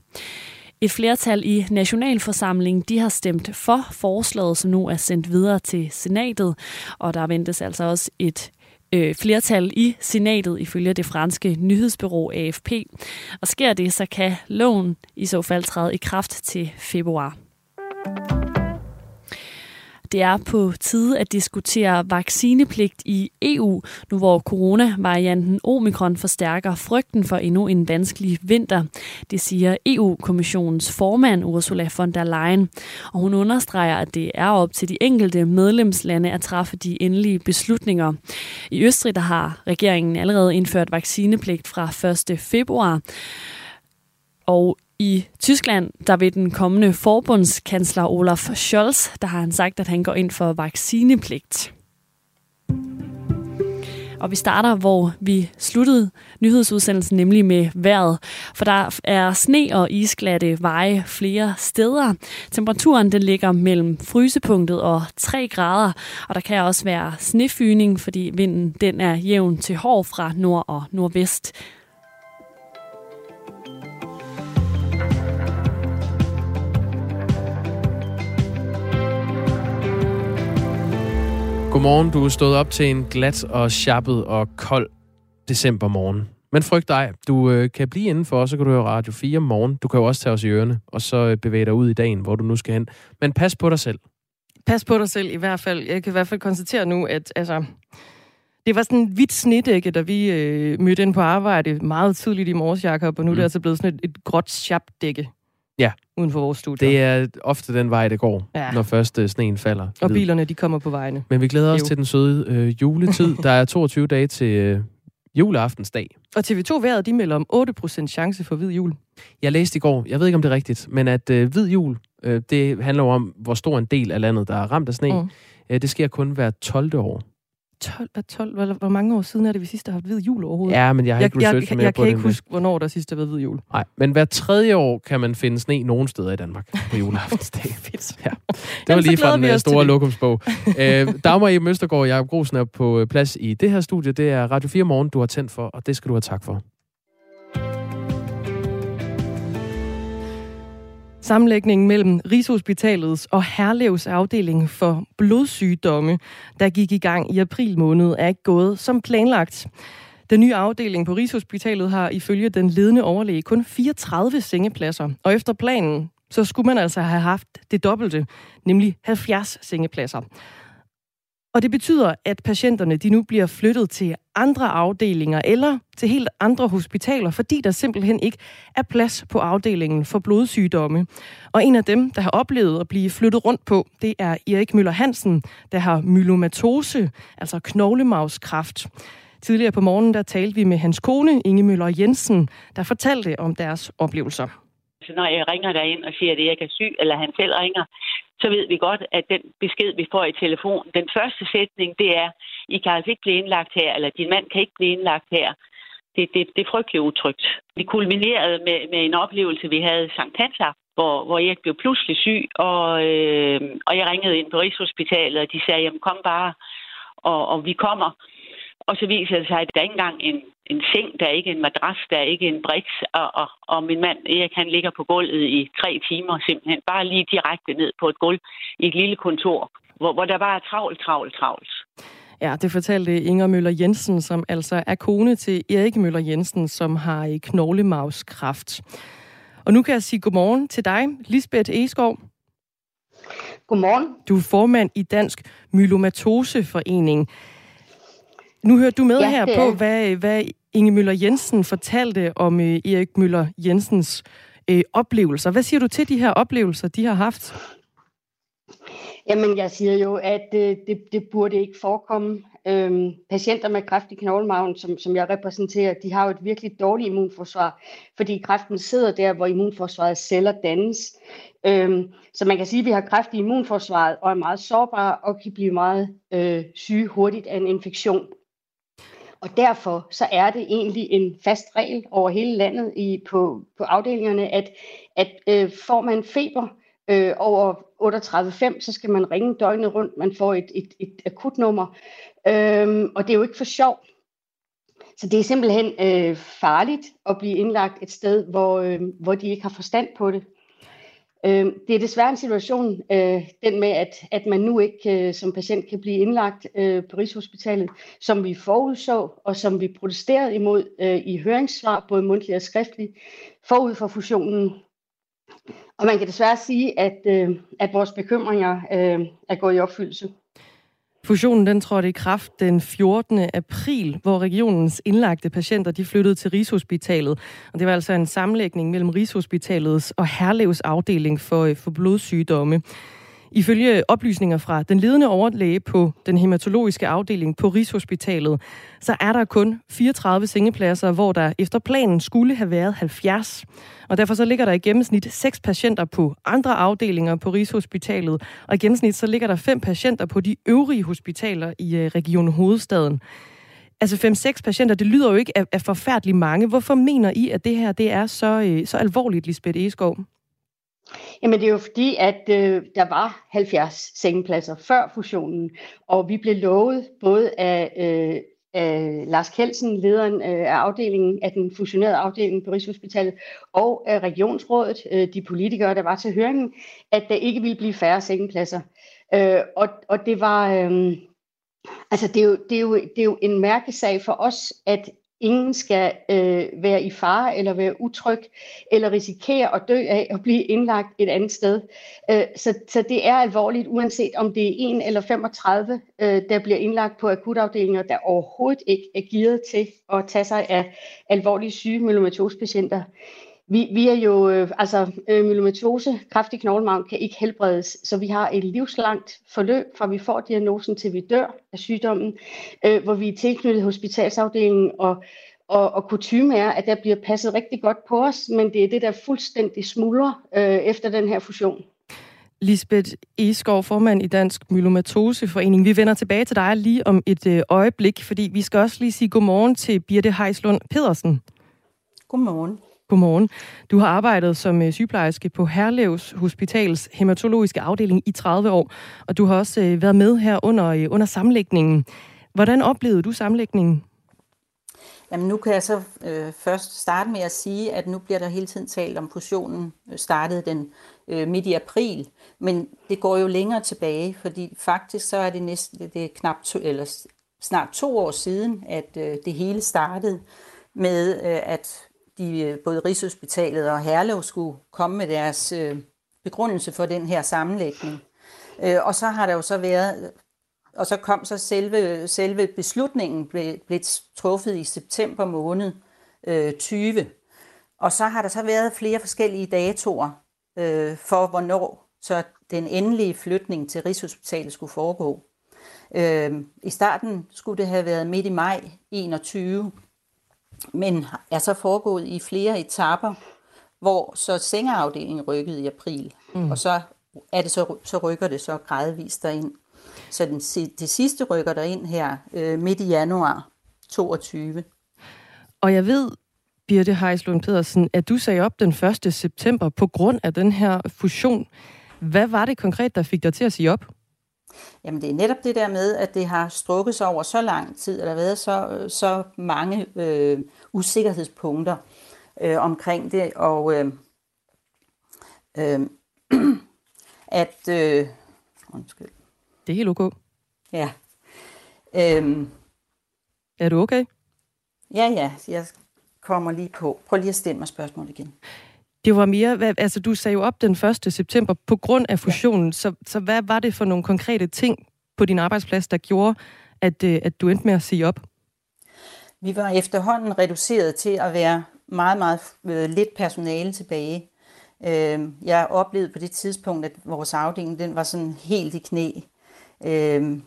Et flertal i Nationalforsamlingen de har stemt for forslaget, som nu er sendt videre til senatet, og der ventes altså også et øh, flertal i senatet ifølge det franske nyhedsbyrå AFP. Og sker det, så kan loven i så fald træde i kraft til februar. Det er på tide at diskutere vaccinepligt i EU, nu hvor coronavarianten omikron forstærker frygten for endnu en vanskelig vinter. Det siger EU-kommissionens formand Ursula von der Leyen. Og hun understreger, at det er op til de enkelte medlemslande at træffe de endelige beslutninger. I Østrig der har regeringen allerede indført vaccinepligt fra 1. februar. Og i Tyskland, der vil den kommende forbundskansler Olaf Scholz, der har han sagt, at han går ind for vaccinepligt. Og vi starter, hvor vi sluttede nyhedsudsendelsen, nemlig med vejret. For der er sne og isglatte veje flere steder. Temperaturen den ligger mellem frysepunktet og 3 grader, og der kan også være snefyning, fordi vinden den er jævn til hård fra nord og nordvest. Godmorgen, du er stået op til en glat og sjappet og kold decembermorgen. Men frygt dig, du øh, kan blive indenfor, så kan du høre Radio 4 om morgen. Du kan jo også tage os i ørene, og så øh, bevæge dig ud i dagen, hvor du nu skal hen. Men pas på dig selv. Pas på dig selv i hvert fald. Jeg kan i hvert fald konstatere nu, at altså, det var sådan en hvidt snedække, da vi øh, mødte ind på arbejde meget tidligt i morges, Jacob, og nu mm. er det altså blevet sådan et, et gråt chapdække. Ja. Uden for vores studie. Det er ofte den vej, det går, ja. når først øh, sneen falder. Og bilerne, de kommer på vejene. Men vi glæder os jo. til den søde øh, juletid. Der er 22 dage til øh, juleaftensdag. Og TV2 Været, de melder om 8% chance for hvid jul. Jeg læste i går, jeg ved ikke om det er rigtigt, men at øh, hvid jul, øh, det handler jo om, hvor stor en del af landet, der er ramt af sne. Mm. Øh, det sker kun hver 12. år. 12, 12, hvor, hvor mange år siden er det, vi sidst har haft hvid jul overhovedet? Ja, men jeg har ikke jeg, researchet jeg, mere jeg på kan det. ikke huske, hvornår der sidst har været hvid jul. Nej, men hver tredje år kan man finde sne nogen steder i Danmark på juleaftensdag. Fedt. Ja. Det var lige fra den øh, store lokumsbog. øh, Dagmar i Møstergaard og Jacob Grosen er på øh, plads i det her studie. Det er Radio 4 Morgen, du har tændt for, og det skal du have tak for. Sammenlægningen mellem Rigshospitalets og Herlevs afdeling for blodsygdomme, der gik i gang i april måned, er ikke gået som planlagt. Den nye afdeling på Rigshospitalet har ifølge den ledende overlæge kun 34 sengepladser, og efter planen, så skulle man altså have haft det dobbelte, nemlig 70 sengepladser. Og det betyder, at patienterne de nu bliver flyttet til andre afdelinger eller til helt andre hospitaler, fordi der simpelthen ikke er plads på afdelingen for blodsygdomme. Og en af dem, der har oplevet at blive flyttet rundt på, det er Erik Møller Hansen, der har myelomatose, altså knoglemavskræft. Tidligere på morgenen, der talte vi med hans kone, Inge Møller Jensen, der fortalte om deres oplevelser. Så når jeg ringer derind og siger, at jeg er syg, eller han selv ringer, så ved vi godt, at den besked, vi får i telefon, den første sætning, det er, I kan altså ikke blive indlagt her, eller din mand kan ikke blive indlagt her. Det, det, det er frygtelig utrygt. Det kulminerede med, med en oplevelse, vi havde i Sankt Hans hvor, hvor jeg blev pludselig syg, og, øh, og jeg ringede ind på Rigshospitalet, og de sagde, jamen kom bare, og, og vi kommer. Og så viser det sig, at der ikke engang en, en seng, der er ikke en madras, der er ikke en briks, og, og, og min mand Erik, han ligger på gulvet i tre timer simpelthen, bare lige direkte ned på et gulv i et lille kontor, hvor, hvor der bare er travlt, travlt, travlt. Ja, det fortalte Inger Møller Jensen, som altså er kone til Erik Møller Jensen, som har i knoglemavskræft. Og nu kan jeg sige godmorgen til dig, Lisbeth Egeskov. Godmorgen. Du er formand i Dansk Myelomatoseforening. Nu hørte du med Ja, her på, hvad, hvad Inge Møller Jensen fortalte om øh, Erik Møller Jensens øh, oplevelser. Hvad siger du til de her oplevelser, de har haft? Jamen, jeg siger jo, at øh, det, det burde ikke forekomme. Øhm, patienter med kræft i knoglemagen, som, som jeg repræsenterer, de har jo et virkelig dårligt immunforsvar, fordi kræften sidder der, hvor immunforsvarets celler dannes. Øhm, så man kan sige, at vi har kræft i immunforsvaret og er meget sårbare og kan blive meget øh, syge hurtigt af en infektion. Og derfor så er det egentlig en fast regel over hele landet i, på, på afdelingerne, at, at øh, får man feber øh, over 38,5, så skal man ringe døgnet rundt. Man får et, et, et akutnummer, øhm, og det er jo ikke for sjov. Så det er simpelthen øh, farligt at blive indlagt et sted, hvor, øh, hvor de ikke har forstand på det. Øh, det er desværre en situation, øh, den med, at, at man nu ikke øh, som patient kan blive indlagt øh, på Rigshospitalet, som vi forudså, og som vi protesterede imod øh, i høringssvar, både mundtligt og skriftligt, forud for fusionen. Og man kan desværre sige, at, øh, at vores bekymringer øh, er gået i opfyldelse. Fusionen den trådte i kraft den 14. april, hvor regionens indlagte patienter de flyttede til Rigshospitalet. Og det var altså en sammenlægning mellem Rigshospitalets og Herlevs afdeling for, øh, for blodsygdomme. Ifølge oplysninger fra den ledende overlæge på den hematologiske afdeling på Rigshospitalet, så er der kun 34 sengepladser, hvor der efter planen skulle have været 70. Og derfor så ligger der i gennemsnit 6 patienter på andre afdelinger på Rigshospitalet, og i gennemsnit så ligger der 5 patienter på de øvrige hospitaler i øh, Region Hovedstaden. Altså 5-6 patienter, det lyder jo ikke af, af forfærdeligt mange. Hvorfor mener I, at det her det er så, øh, så alvorligt, Lisbeth Egeskov? Jamen det er jo fordi, at øh, der var 70 sengepladser før fusionen, og vi blev lovet både af, øh, af Lars Kelsen, lederen øh, af afdelingen, af den fusionerede afdeling på Rigshospitalet, og af regionsrådet, øh, de politikere, der var til høringen, at der ikke ville blive færre sengepladser. Øh, og, og det var... Øh, Altså, det er, jo, det, er jo, det er jo en mærkesag for os, at ingen skal øh, være i fare eller være utryg eller risikere at dø af at blive indlagt et andet sted. Øh, så, så det er alvorligt, uanset om det er 1 eller 35, øh, der bliver indlagt på akutafdelinger, der overhovedet ikke er gearet til at tage sig af alvorlige syge myelomatosepatienter vi, vi er jo, øh, altså øh, myelomatose, kræft i knoglemarven, kan ikke helbredes, så vi har et livslangt forløb, fra vi får diagnosen til vi dør af sygdommen, øh, hvor vi er tilknyttet hospitalsafdelingen, og, og, og kutume er, at der bliver passet rigtig godt på os, men det er det, der fuldstændig smuldrer øh, efter den her fusion. Lisbeth Eskov, formand i Dansk Myelomatoseforening. Vi vender tilbage til dig lige om et øh, øjeblik, fordi vi skal også lige sige godmorgen til Birte Heislund Pedersen. Godmorgen. Godmorgen. Du har arbejdet som øh, sygeplejerske på Herlevs Hospitals hematologiske afdeling i 30 år, og du har også øh, været med her under, øh, under sammenlægningen. Hvordan oplevede du sammenlægningen? Jamen nu kan jeg så øh, først starte med at sige, at nu bliver der hele tiden talt om fusionen startede den øh, midt i april, men det går jo længere tilbage, fordi faktisk så er det næsten det er knap to, eller snart to år siden, at øh, det hele startede med, øh, at de, øh, både Rigshospitalet og Herlev skulle komme med deres øh, begrundelse for den her sammenlægning. Øh, og så har der jo så været, og så kom så selve, selve beslutningen blev, blev truffet i september måned øh, 20. Og så har der så været flere forskellige datoer øh, for, hvornår så den endelige flytning til Rigshospitalet skulle foregå. Øh, I starten skulle det have været midt i maj 21, men er så foregået i flere etapper, hvor så sengeafdelingen rykkede i april, mm. og så, er det så, så rykker det så gradvist derind. Så den, det sidste rykker der ind her øh, midt i januar 22. Og jeg ved, Birte Heislund Pedersen, at du sagde op den 1. september på grund af den her fusion. Hvad var det konkret, der fik dig til at sige op? Jamen det er netop det der med, at det har strukket sig over så lang tid, og der har været så, så mange øh, usikkerhedspunkter øh, omkring det, og øh, øh, at... Øh, undskyld. Det er helt okay. Ja. Øh, er du okay? Ja, ja. Jeg kommer lige på. Prøv lige at stille mig spørgsmål igen. Det var mere, altså du sagde jo op den 1. september på grund af fusionen, ja. så, så hvad var det for nogle konkrete ting på din arbejdsplads, der gjorde, at, øh, at du endte med at sige op? Vi var efterhånden reduceret til at være meget, meget øh, lidt personale tilbage. Øh, jeg oplevede på det tidspunkt, at vores afdeling den var sådan helt i knæ. Øh,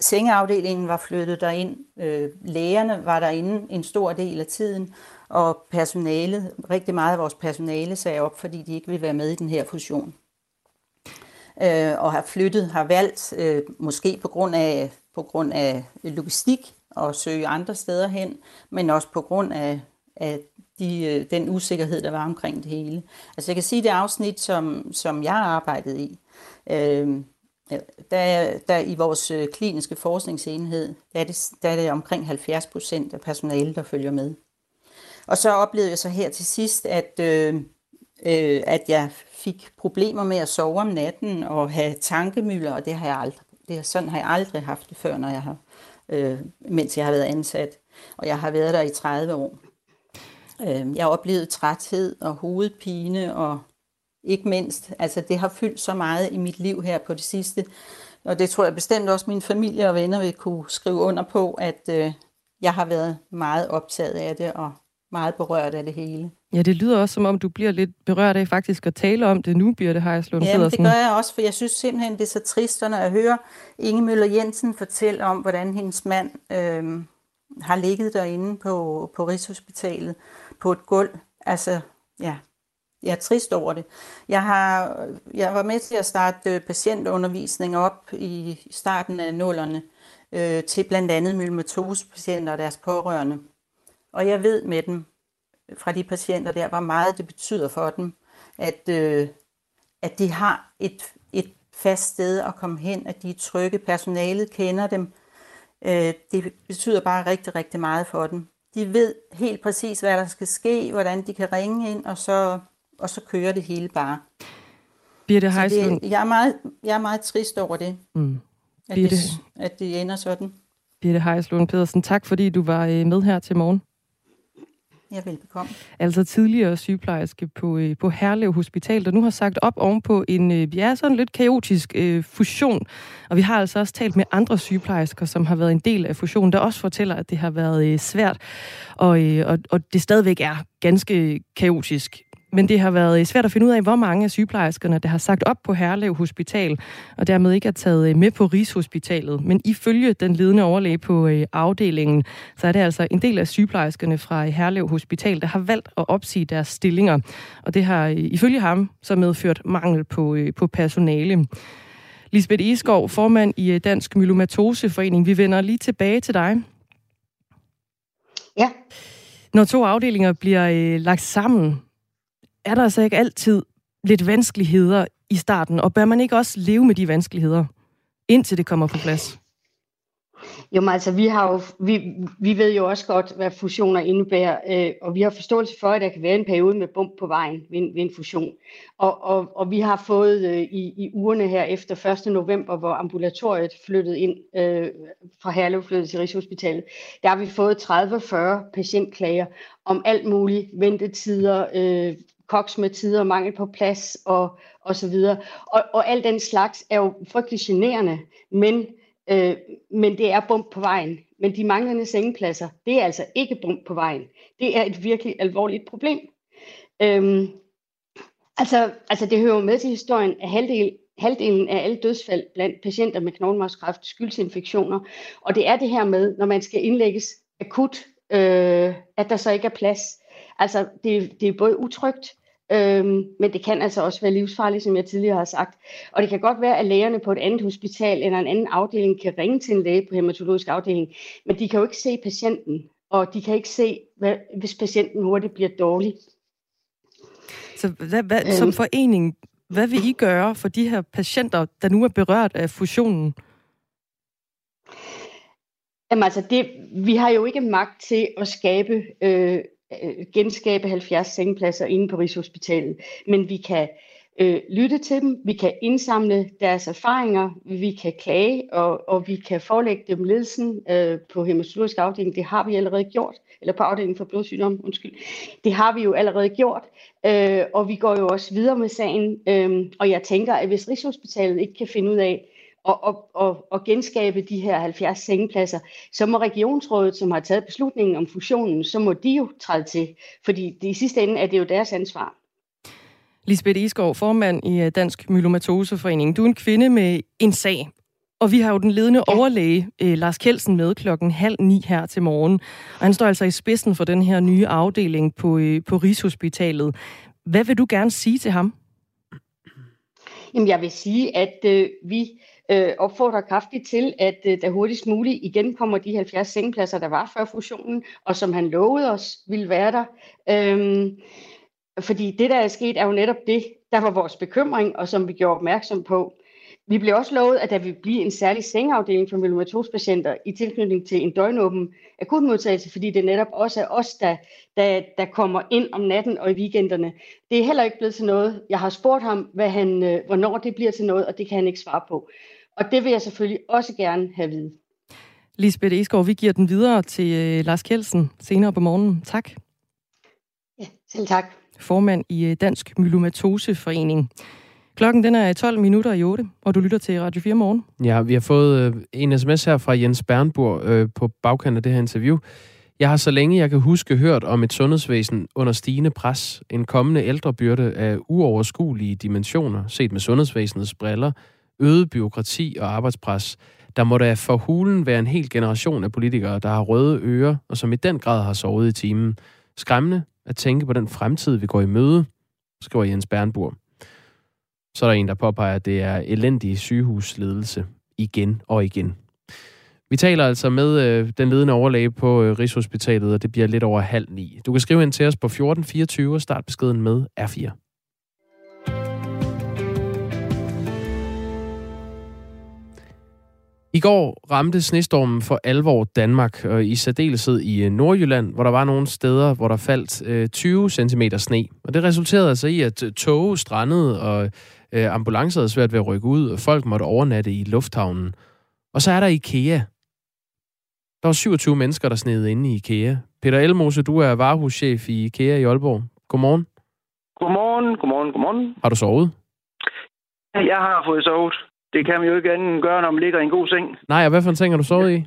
sengeafdelingen var flyttet derind, øh, lægerne var derinde en stor del af tiden, og personalet, rigtig meget af vores personale sagde op, fordi de ikke ville være med i den her fusion. Øh, og har flyttet, har valgt, øh, måske på grund af, på grund af logistik, og søge andre steder hen, men også på grund af, af de, øh, den usikkerhed, der var omkring det hele. Altså jeg kan sige, det afsnit, som, som jeg arbejdede i, øh, der, der i vores øh, kliniske forskningsenhed, der er, det, der er det omkring 70 procent af personalet, der følger med. Og så oplevede jeg så her til sidst, at, øh, øh, at jeg fik problemer med at sove om natten og have tankemøller, og det har jeg aldrig, det, sådan har jeg aldrig haft det før, når jeg har, øh, mens jeg har været ansat. Og jeg har været der i 30 år. Øh, jeg oplevede træthed og hovedpine og ikke mindst. Altså det har fyldt så meget i mit liv her på det sidste. Og det tror jeg bestemt også min familie og venner vil kunne skrive under på, at øh, jeg har været meget optaget af det og meget berørt af det hele. Ja, det lyder også, som om du bliver lidt berørt af faktisk at tale om det nu, Birte Heislund Ja, det gør jeg også, for jeg synes simpelthen, det er så trist, når jeg hører Inge Møller Jensen fortælle om, hvordan hendes mand øh, har ligget derinde på, på Rigshospitalet på et gulv. Altså, ja, jeg er trist over det. Jeg, har, jeg var med til at starte øh, patientundervisning op i starten af nullerne øh, til blandt andet myelomatosepatienter og deres pårørende. Og jeg ved med dem, fra de patienter der, hvor meget det betyder for dem, at, øh, at de har et, et fast sted at komme hen, at de er trygge, personalet kender dem. Øh, det betyder bare rigtig, rigtig meget for dem. De ved helt præcis, hvad der skal ske, hvordan de kan ringe ind, og så, og så kører det hele bare. Birte Heislund. Det, jeg, er meget, jeg er meget trist over det, mm. at, det at det ender sådan. Birte Heislund Pedersen, tak fordi du var øh, med her til morgen. Ja, velbekomme. Altså tidligere sygeplejerske på, øh, på Herlev Hospital, der nu har sagt op ovenpå en øh, ja, sådan lidt kaotisk øh, fusion. Og vi har altså også talt med andre sygeplejersker, som har været en del af fusionen, der også fortæller, at det har været øh, svært, og, øh, og, og det stadigvæk er ganske kaotisk. Men det har været svært at finde ud af, hvor mange af sygeplejerskerne, der har sagt op på Herlev Hospital, og dermed ikke er taget øh, med på Rigshospitalet. Men ifølge den ledende overlæge på øh, afdelingen, så er det altså en del af sygeplejerskerne fra Herlev Hospital, der har valgt at opsige deres stillinger. Og det har øh, ifølge ham så medført mangel på, på personale. Lisbeth Eskov, formand i Dansk Myelomatoseforening. Vi vender lige tilbage til dig. Ja. Når to afdelinger bliver øh, lagt sammen, er der altså ikke altid lidt vanskeligheder i starten, og bør man ikke også leve med de vanskeligheder, indtil det kommer på plads? Jo, men altså, vi, har jo, vi, vi ved jo også godt, hvad fusioner indebærer, øh, og vi har forståelse for, at der kan være en periode med bump på vejen ved, ved en fusion. Og, og, og vi har fået øh, i, i ugerne her efter 1. november, hvor ambulatoriet flyttede ind øh, fra Herlev flyttede til Rigshospitalet, der har vi fået 30-40 patientklager om alt muligt, ventetider, øh, koks med tider, mangel på plads og, og så videre. Og, og al den slags er jo frygtelig generende, men, øh, men det er bump på vejen. Men de manglende sengepladser, det er altså ikke bump på vejen. Det er et virkelig alvorligt problem. Øhm, altså, altså det hører med til historien, at halvdelen halvdelen af alle dødsfald blandt patienter med knoglemarvskræft skyldes infektioner. Og det er det her med, når man skal indlægges akut, øh, at der så ikke er plads. Altså, det, det er både utrygt, øhm, men det kan altså også være livsfarligt, som jeg tidligere har sagt. Og det kan godt være, at lægerne på et andet hospital eller en anden afdeling kan ringe til en læge på hematologisk afdeling, men de kan jo ikke se patienten, og de kan ikke se, hvad, hvis patienten hurtigt bliver dårlig. Så hvad, hvad, øhm, som forening, hvad vil I gøre for de her patienter, der nu er berørt af fusionen? Jamen altså, det, vi har jo ikke magt til at skabe øh, øh, genskabe 70 sengepladser inde på Rigshospitalet. Men vi kan øh, lytte til dem, vi kan indsamle deres erfaringer, vi kan klage, og, og vi kan forelægge dem ledelsen øh, på hematologisk afdeling. Det har vi allerede gjort, eller på afdelingen for blodsygdom, undskyld. Det har vi jo allerede gjort, øh, og vi går jo også videre med sagen. Øh, og jeg tænker, at hvis Rigshospitalet ikke kan finde ud af, og, og, og, og genskabe de her 70 sengepladser, så må regionsrådet, som har taget beslutningen om fusionen, så må de jo træde til, fordi det, i sidste ende er det jo deres ansvar. Lisbeth Eskov, formand i øh, Dansk Myelomatoseforening. Du er en kvinde med en sag, og vi har jo den ledende ja. overlæge, eh, Lars Kelsen, med klokken halv ni her til morgen. Og han står altså i spidsen for den her nye afdeling på, øh, på Rigshospitalet. Hvad vil du gerne sige til ham? Jamen, jeg vil sige, at øh, vi øh, opfordrer kraftigt til, at øh, der hurtigst muligt igen kommer de 70 sengepladser, der var før fusionen, og som han lovede os ville være der. Øhm, fordi det, der er sket, er jo netop det, der var vores bekymring, og som vi gjorde opmærksom på. Vi blev også lovet, at der vil blive en særlig sengeafdeling for melomatospatienter i tilknytning til en døgnåben akutmodtagelse, fordi det netop også er os, der, der, der kommer ind om natten og i weekenderne. Det er heller ikke blevet til noget. Jeg har spurgt ham, hvad han, øh, hvornår det bliver til noget, og det kan han ikke svare på. Og det vil jeg selvfølgelig også gerne have vide. Lisbeth Eskov, vi giver den videre til øh, Lars Kjeldsen senere på morgenen. Tak. Ja, selv tak. Formand i øh, Dansk Myelomatoseforening. Klokken den er 12 minutter i 8, og du lytter til Radio 4 morgen. Ja, vi har fået øh, en sms her fra Jens Bernburg øh, på bagkanten af det her interview. Jeg har så længe jeg kan huske hørt om et sundhedsvæsen under stigende pres, en kommende ældrebyrde af uoverskuelige dimensioner, set med sundhedsvæsenets briller, øget byråkrati og arbejdspres. Der må da for hulen være en hel generation af politikere, der har røde ører, og som i den grad har sovet i timen. Skræmmende at tænke på den fremtid, vi går i møde, skriver Jens Bernburg. Så er der en, der påpeger, at det er elendig sygehusledelse igen og igen. Vi taler altså med øh, den ledende overlæge på øh, Rigshospitalet, og det bliver lidt over halv ni. Du kan skrive ind til os på 1424 og start beskeden med R4. I går ramte snestormen for alvor Danmark, og i særdeleshed i øh, Nordjylland, hvor der var nogle steder, hvor der faldt 20 øh, cm sne. Og det resulterede altså i, at tog strandede, og øh, ambulancer havde svært ved at rykke ud, og folk måtte overnatte i lufthavnen. Og så er der IKEA. Der var 27 mennesker, der sned inde i IKEA. Peter Elmose, du er varehuschef i IKEA i Aalborg. Godmorgen. Godmorgen, godmorgen, godmorgen. Har du sovet? Jeg har fået sovet. Det kan man jo ikke andet gøre, når man ligger i en god seng. Nej, og hvad for en seng har du sovet i?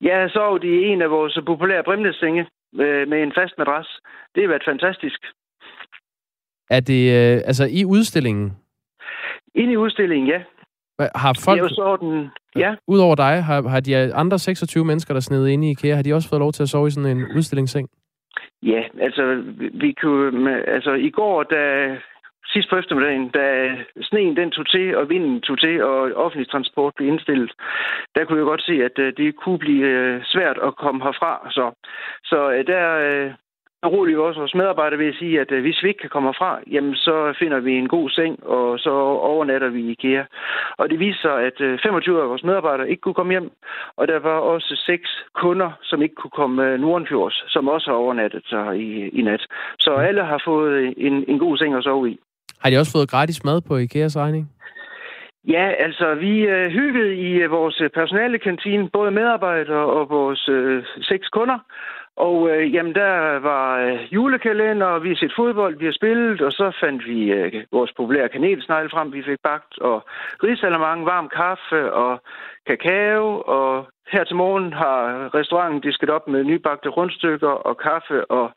Jeg har sovet i en af vores populære brimlesenge øh, med en fast madras. Det har været fantastisk. Er det, øh, altså i udstillingen, Inde i udstillingen, ja. Har folk, er jo sådan, ja. udover dig, har, har de andre 26 mennesker, der sned inde i IKEA, har de også fået lov til at sove i sådan en udstillingsseng? Ja, altså, vi, kunne, med- altså i går, da sidst på eftermiddagen, da sneen den tog til, og vinden tog til, og offentlig transport blev indstillet, der kunne jeg godt se, at øh, det kunne blive øh, svært at komme herfra. Så, så øh, der beroliger vi også vores medarbejdere ved at sige, at hvis vi ikke kan komme herfra, jamen så finder vi en god seng, og så overnatter vi i IKEA. Og det viser sig, at øh, 25 af vores medarbejdere ikke kunne komme hjem, og der var også seks kunder, som ikke kunne komme Nordenfjords, som også har overnattet sig i, i nat. Så alle har fået en, en god seng at sove i. Har de også fået gratis mad på IKEAs regning? Ja, altså vi øh, hyggede i øh, vores øh, personalekantine, både medarbejdere og vores øh, seks kunder. Og øh, jamen, der var øh, julekalender, og vi har set fodbold, vi har spillet, og så fandt vi øh, vores populære kanelsnegle frem, vi fik bagt, og mange varm kaffe og kakao, og her til morgen har restauranten disket op med nybagte rundstykker og kaffe og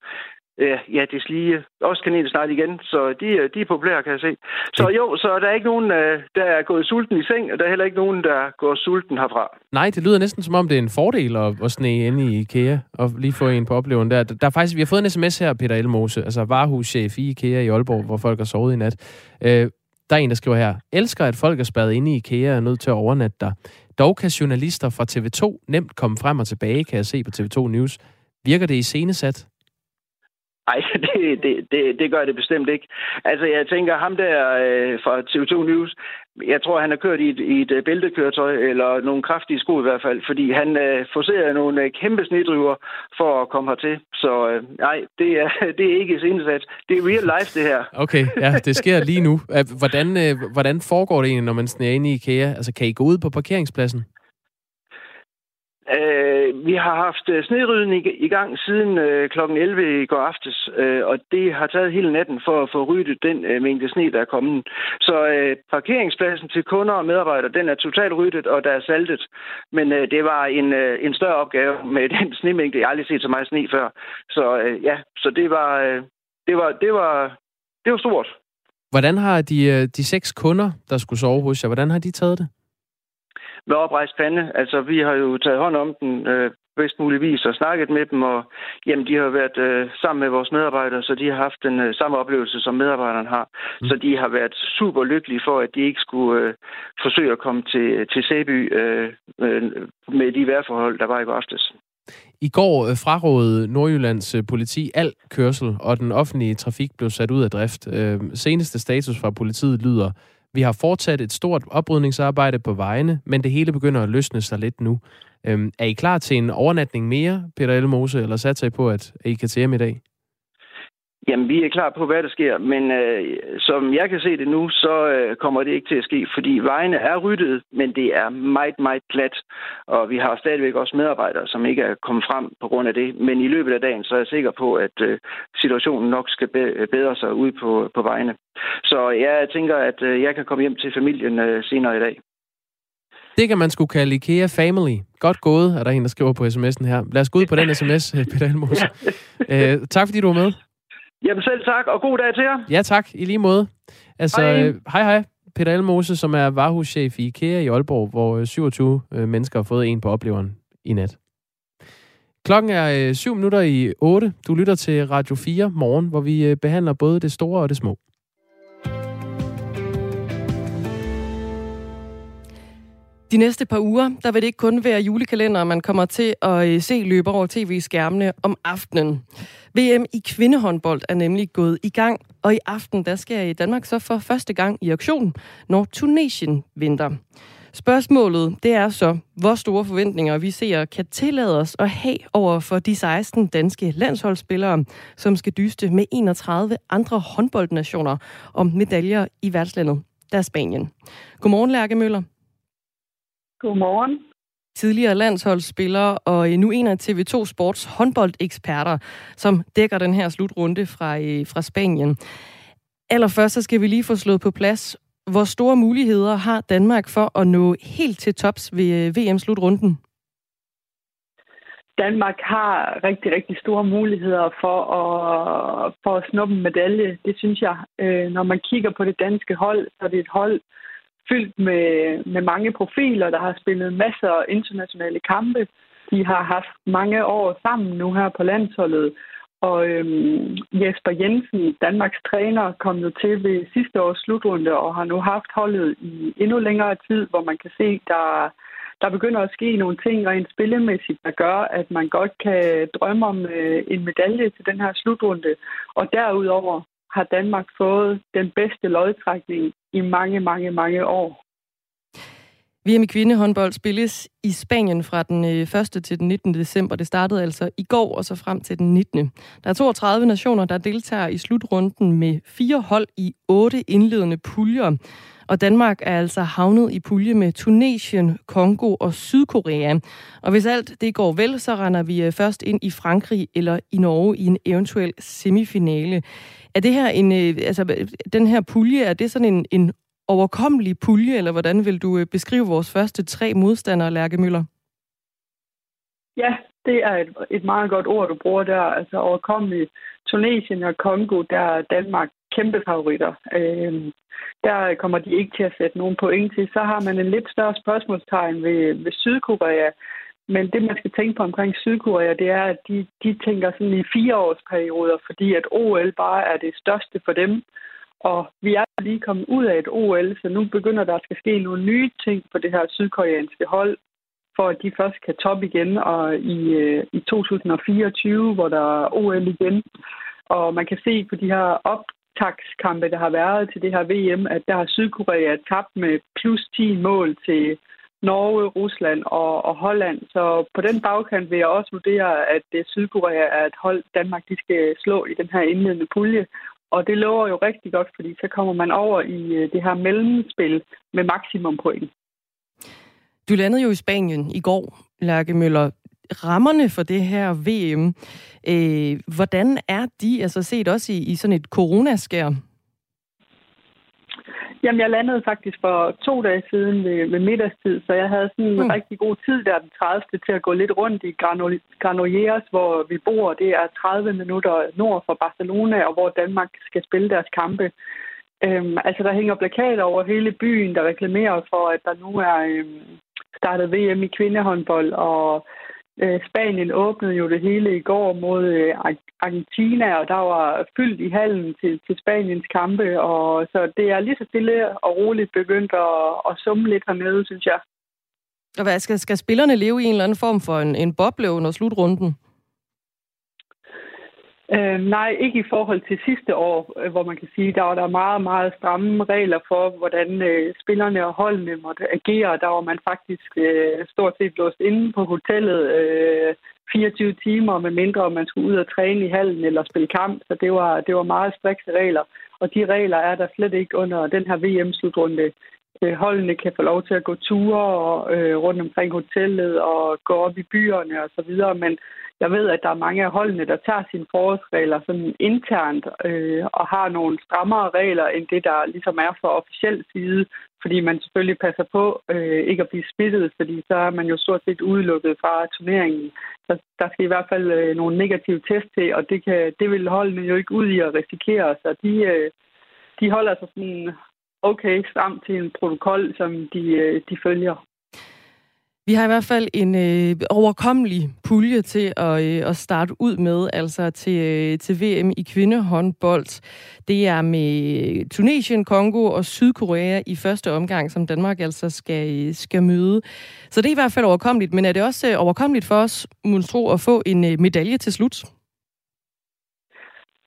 Ja, ja, det lige også kanelsnegle igen, så de, er- de er populære, kan jeg se. Så jo, så der er ikke nogen, øh, der er gået sulten i seng, og der er heller ikke nogen, der går sulten herfra. Nej, det lyder næsten som om, det er en fordel at, at sne inde i IKEA og lige få en på oplevelsen der. Der er faktisk, vi har fået en sms her, Peter Elmose, altså varehuschef i IKEA i Aalborg, hvor folk har sovet i nat. Øh, der er en, der skriver her, elsker, at folk er spadet inde i IKEA og er nødt til at overnatte der. Dog kan journalister fra TV2 nemt komme frem og tilbage, kan jeg se på TV2 News. Virker det i scenesat? Nej, det, det, det, det gør det bestemt ikke. Altså, jeg tænker, ham der øh, fra TV2 News, jeg tror, han har kørt i et, i et øh, bæltekøretøj, eller nogle kraftige sko i hvert fald, fordi han øh, forserede nogle øh, kæmpe snedriver for at komme hertil. Så øh, nej, det er, det er ikke indsats. Det er real life, det her. Okay, ja, det sker lige nu. Hvordan, øh, hvordan foregår det egentlig, når man sneer ind i IKEA? Altså, kan I gå ud på parkeringspladsen? Øh, vi har haft øh, snerydning i, i gang siden øh, kl. 11 i går aftes, øh, og det har taget hele natten for at få ryddet den øh, mængde sne, der er kommet. Så øh, parkeringspladsen til kunder og medarbejdere, den er totalt ryddet, og der er saltet. Men øh, det var en, øh, en større opgave med den snemængde. Jeg har aldrig set så meget sne før. Så øh, ja, så det var, øh, det var, det var, det var stort. Hvordan har de, øh, de seks kunder, der skulle sove hos jer, hvordan har de taget det? Med oprejst pande. Altså, vi har jo taget hånd om den øh, bedst mulig vis og snakket med dem, og jamen, de har været øh, sammen med vores medarbejdere, så de har haft den øh, samme oplevelse, som medarbejderne har. Mm. Så de har været super lykkelige for, at de ikke skulle øh, forsøge at komme til, til Sæby øh, øh, med de vejrforhold, der var i går aftes. I går øh, frarådede Nordjyllands øh, politi al kørsel, og den offentlige trafik blev sat ud af drift. Øh, seneste status fra politiet lyder, vi har fortsat et stort oprydningsarbejde på vejene, men det hele begynder at løsne sig lidt nu. Øhm, er I klar til en overnatning mere, Peter Elmose, eller satser I på, at I kan til hjem i dag? Jamen, vi er klar på, hvad der sker, men øh, som jeg kan se det nu, så øh, kommer det ikke til at ske, fordi vejene er ryddet, men det er meget, meget plat, og vi har stadigvæk også medarbejdere, som ikke er kommet frem på grund af det, men i løbet af dagen, så er jeg sikker på, at øh, situationen nok skal be- bedre sig ud på, på vejene. Så jeg tænker, at øh, jeg kan komme hjem til familien øh, senere i dag. Det kan man skulle kalde IKEA Family. Godt gået, er der en, der skriver på sms'en her. Lad os gå ud på den sms, Peter Elmose. Øh, tak fordi du var med. Jamen selv tak, og god dag til jer. Ja tak, i lige måde. Altså, Hej. øh, hej hej. Peter Elmose, som er varehuschef i IKEA i Aalborg, hvor øh, 27 øh, mennesker har fået en på opleveren i nat. Klokken er øh, 7 minutter i 8. Du lytter til Radio 4 morgen, hvor vi øh, behandler både det store og det små. De næste par uger, der vil det ikke kun være julekalender, man kommer til at øh, se løbe over tv-skærmene om aftenen. VM i kvindehåndbold er nemlig gået i gang, og i aften der skal i Danmark så for første gang i aktion, når Tunesien vinder. Spørgsmålet det er så, hvor store forventninger vi ser kan tillade os at have over for de 16 danske landsholdsspillere, som skal dyste med 31 andre håndboldnationer om medaljer i værtslandet, der er Spanien. Godmorgen, Lærke Møller. Godmorgen. tidligere landsholdsspiller og nu en af TV2 Sports håndboldeksperter, som dækker den her slutrunde fra, fra Spanien. Allerførst så skal vi lige få slået på plads, hvor store muligheder har Danmark for at nå helt til tops ved VM-slutrunden? Danmark har rigtig, rigtig store muligheder for at, for at snuppe en medalje. Det synes jeg. Øh, når man kigger på det danske hold, så er det et hold fyldt med, med mange profiler, der har spillet masser af internationale kampe. De har haft mange år sammen nu her på landsholdet. Og øhm, Jesper Jensen, Danmarks træner, kom jo til ved sidste års slutrunde og har nu haft holdet i endnu længere tid, hvor man kan se, der der begynder at ske nogle ting rent spillemæssigt, der gør, at man godt kan drømme om øh, en medalje til den her slutrunde. Og derudover har Danmark fået den bedste lodtrækning i mange, mange, mange år. VM i kvindehåndbold spilles i Spanien fra den øh, 1. Til den 19. december. Det startede altså i går og så frem til den 19. Der er 32 nationer, der deltager i slutrunden med fire hold i otte indledende puljer. Og Danmark er altså havnet i pulje med Tunesien, Kongo og Sydkorea. Og hvis alt det går vel, så render vi øh, først ind i Frankrig eller i Norge i en eventuel semifinale. Er det her en, øh, altså den her pulje, er det sådan en, en overkommelig pulje, eller hvordan vil du øh, beskrive vores første tre modstandere, Lærke Møller? Ja, det er et, et meget godt ord, du bruger der. Altså overkommelig Tunesien og Kongo, der er Danmark kæmpe favoritter. Øh, der kommer de ikke til at sætte nogen point til. Så har man en lidt større spørgsmålstegn ved, ved Sydkorea. Men det, man skal tænke på omkring Sydkorea, det er, at de, de tænker sådan i fireårsperioder, fordi at OL bare er det største for dem. Og vi er lige kommet ud af et OL, så nu begynder der at skal ske nogle nye ting på det her sydkoreanske hold, for at de først kan toppe igen og i, øh, i 2024, hvor der er OL igen. Og man kan se på de her optagskampe, der har været til det her VM, at der har Sydkorea tabt med plus 10 mål til Norge, Rusland og, og Holland. Så på den bagkant vil jeg også vurdere, at øh, Sydkorea er et hold, Danmark de skal slå i den her indledende pulje. Og det lover jo rigtig godt, fordi så kommer man over i øh, det her mellemspil med maksimum point. Du landede jo i Spanien i går, Lærke Møller. Rammerne for det her VM, øh, hvordan er de, altså set også i, i sådan et coronaskær? Jamen, jeg landede faktisk for to dage siden ved, ved middagstid, så jeg havde sådan en mm. rigtig god tid der den 30. til at gå lidt rundt i Granollers, hvor vi bor. Det er 30 minutter nord for Barcelona, og hvor Danmark skal spille deres kampe. Øhm, altså, der hænger plakater over hele byen, der reklamerer for, at der nu er øhm, startet VM i kvindehåndbold, og Øh, Spanien åbnede jo det hele i går mod øh, Argentina, og der var fyldt i hallen til, til Spaniens kampe, og så det er lige så stille og roligt begyndt at, at summe lidt hernede, synes jeg. Og hvad, skal, skal spillerne leve i en eller anden form for en, en boble under slutrunden? Øh, nej, ikke i forhold til sidste år, øh, hvor man kan sige, der var der meget, meget stramme regler for, hvordan øh, spillerne og holdene måtte agere. Der var man faktisk øh, stort set låst inde på hotellet øh, 24 timer, med mindre man skulle ud og træne i hallen eller spille kamp. Så det var, det var meget strikse regler. Og de regler er der slet ikke under den her VM-slutrunde. Øh, holdene kan få lov til at gå ture og, øh, rundt omkring hotellet og gå op i byerne og så videre, men jeg ved, at der er mange af holdene, der tager sine forårsregler sådan internt øh, og har nogle strammere regler end det, der ligesom er for officiel side, fordi man selvfølgelig passer på øh, ikke at blive smittet, fordi så er man jo stort set udelukket fra turneringen. Så der skal i hvert fald øh, nogle negative test til, og det, kan, det vil holdene jo ikke ud i at risikere, så de, øh, de holder sig sådan okay stramt til en protokol, som de, øh, de følger. Vi har i hvert fald en øh, overkommelig pulje til at, øh, at starte ud med, altså til, øh, til VM i kvindehåndbold. Det er med Tunesien, Kongo og Sydkorea i første omgang, som Danmark altså skal, øh, skal møde. Så det er i hvert fald overkommeligt, men er det også øh, overkommeligt for os, Munstro, at få en øh, medalje til slut?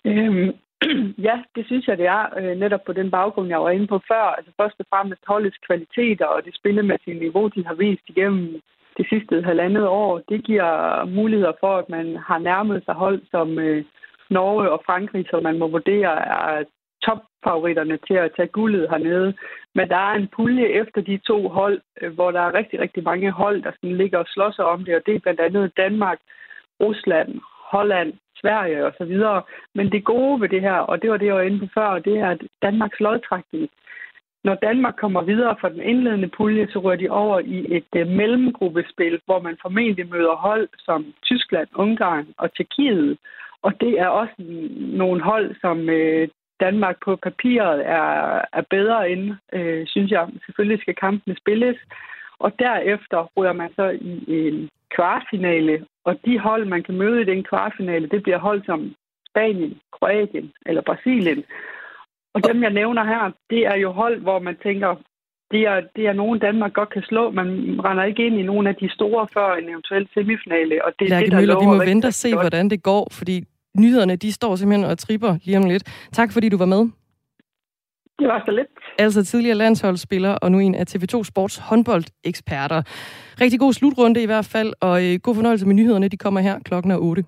Øhm, Ja, det synes jeg, det er. Øh, netop på den baggrund, jeg var inde på før. Altså først og fremmest holdets kvaliteter og det spillemæssige niveau, de har vist igennem det sidste halvandet år. Det giver muligheder for, at man har nærmet sig hold som øh, Norge og Frankrig, som man må vurdere er topfavoritterne til at tage guldet hernede. Men der er en pulje efter de to hold, øh, hvor der er rigtig, rigtig mange hold, der sådan ligger og slås om det, og det er blandt andet Danmark, Rusland, Holland, Sverige og så videre. Men det gode ved det her, og det var det, jeg var inde på før, det er, at Danmarks lodtrækning når Danmark kommer videre fra den indledende pulje, så rører de over i et uh, mellemgruppespil, hvor man formentlig møder hold som Tyskland, Ungarn og Tjekkiet. Og det er også nogle hold, som uh, Danmark på papiret er, er bedre end, øh, synes jeg. Selvfølgelig skal kampene spilles. Og derefter rører man så i en kvartfinale, og de hold, man kan møde i den kvartfinale, det bliver hold som Spanien, Kroatien eller Brasilien. Og dem, jeg nævner her, det er jo hold, hvor man tænker, det er, det er nogen, Danmark godt kan slå. Man render ikke ind i nogle af de store før en eventuel semifinale. Og det er Lærke det, der Møller, vi må vente og se, godt. hvordan det går, fordi nyhederne, de står simpelthen og tripper lige om lidt. Tak, fordi du var med. Det var så lidt. Altså tidligere landsholdsspiller, og nu en af TV2 Sports håndboldeksperter. Rigtig god slutrunde i hvert fald, og øh, god fornøjelse med nyhederne. De kommer her klokken er 8.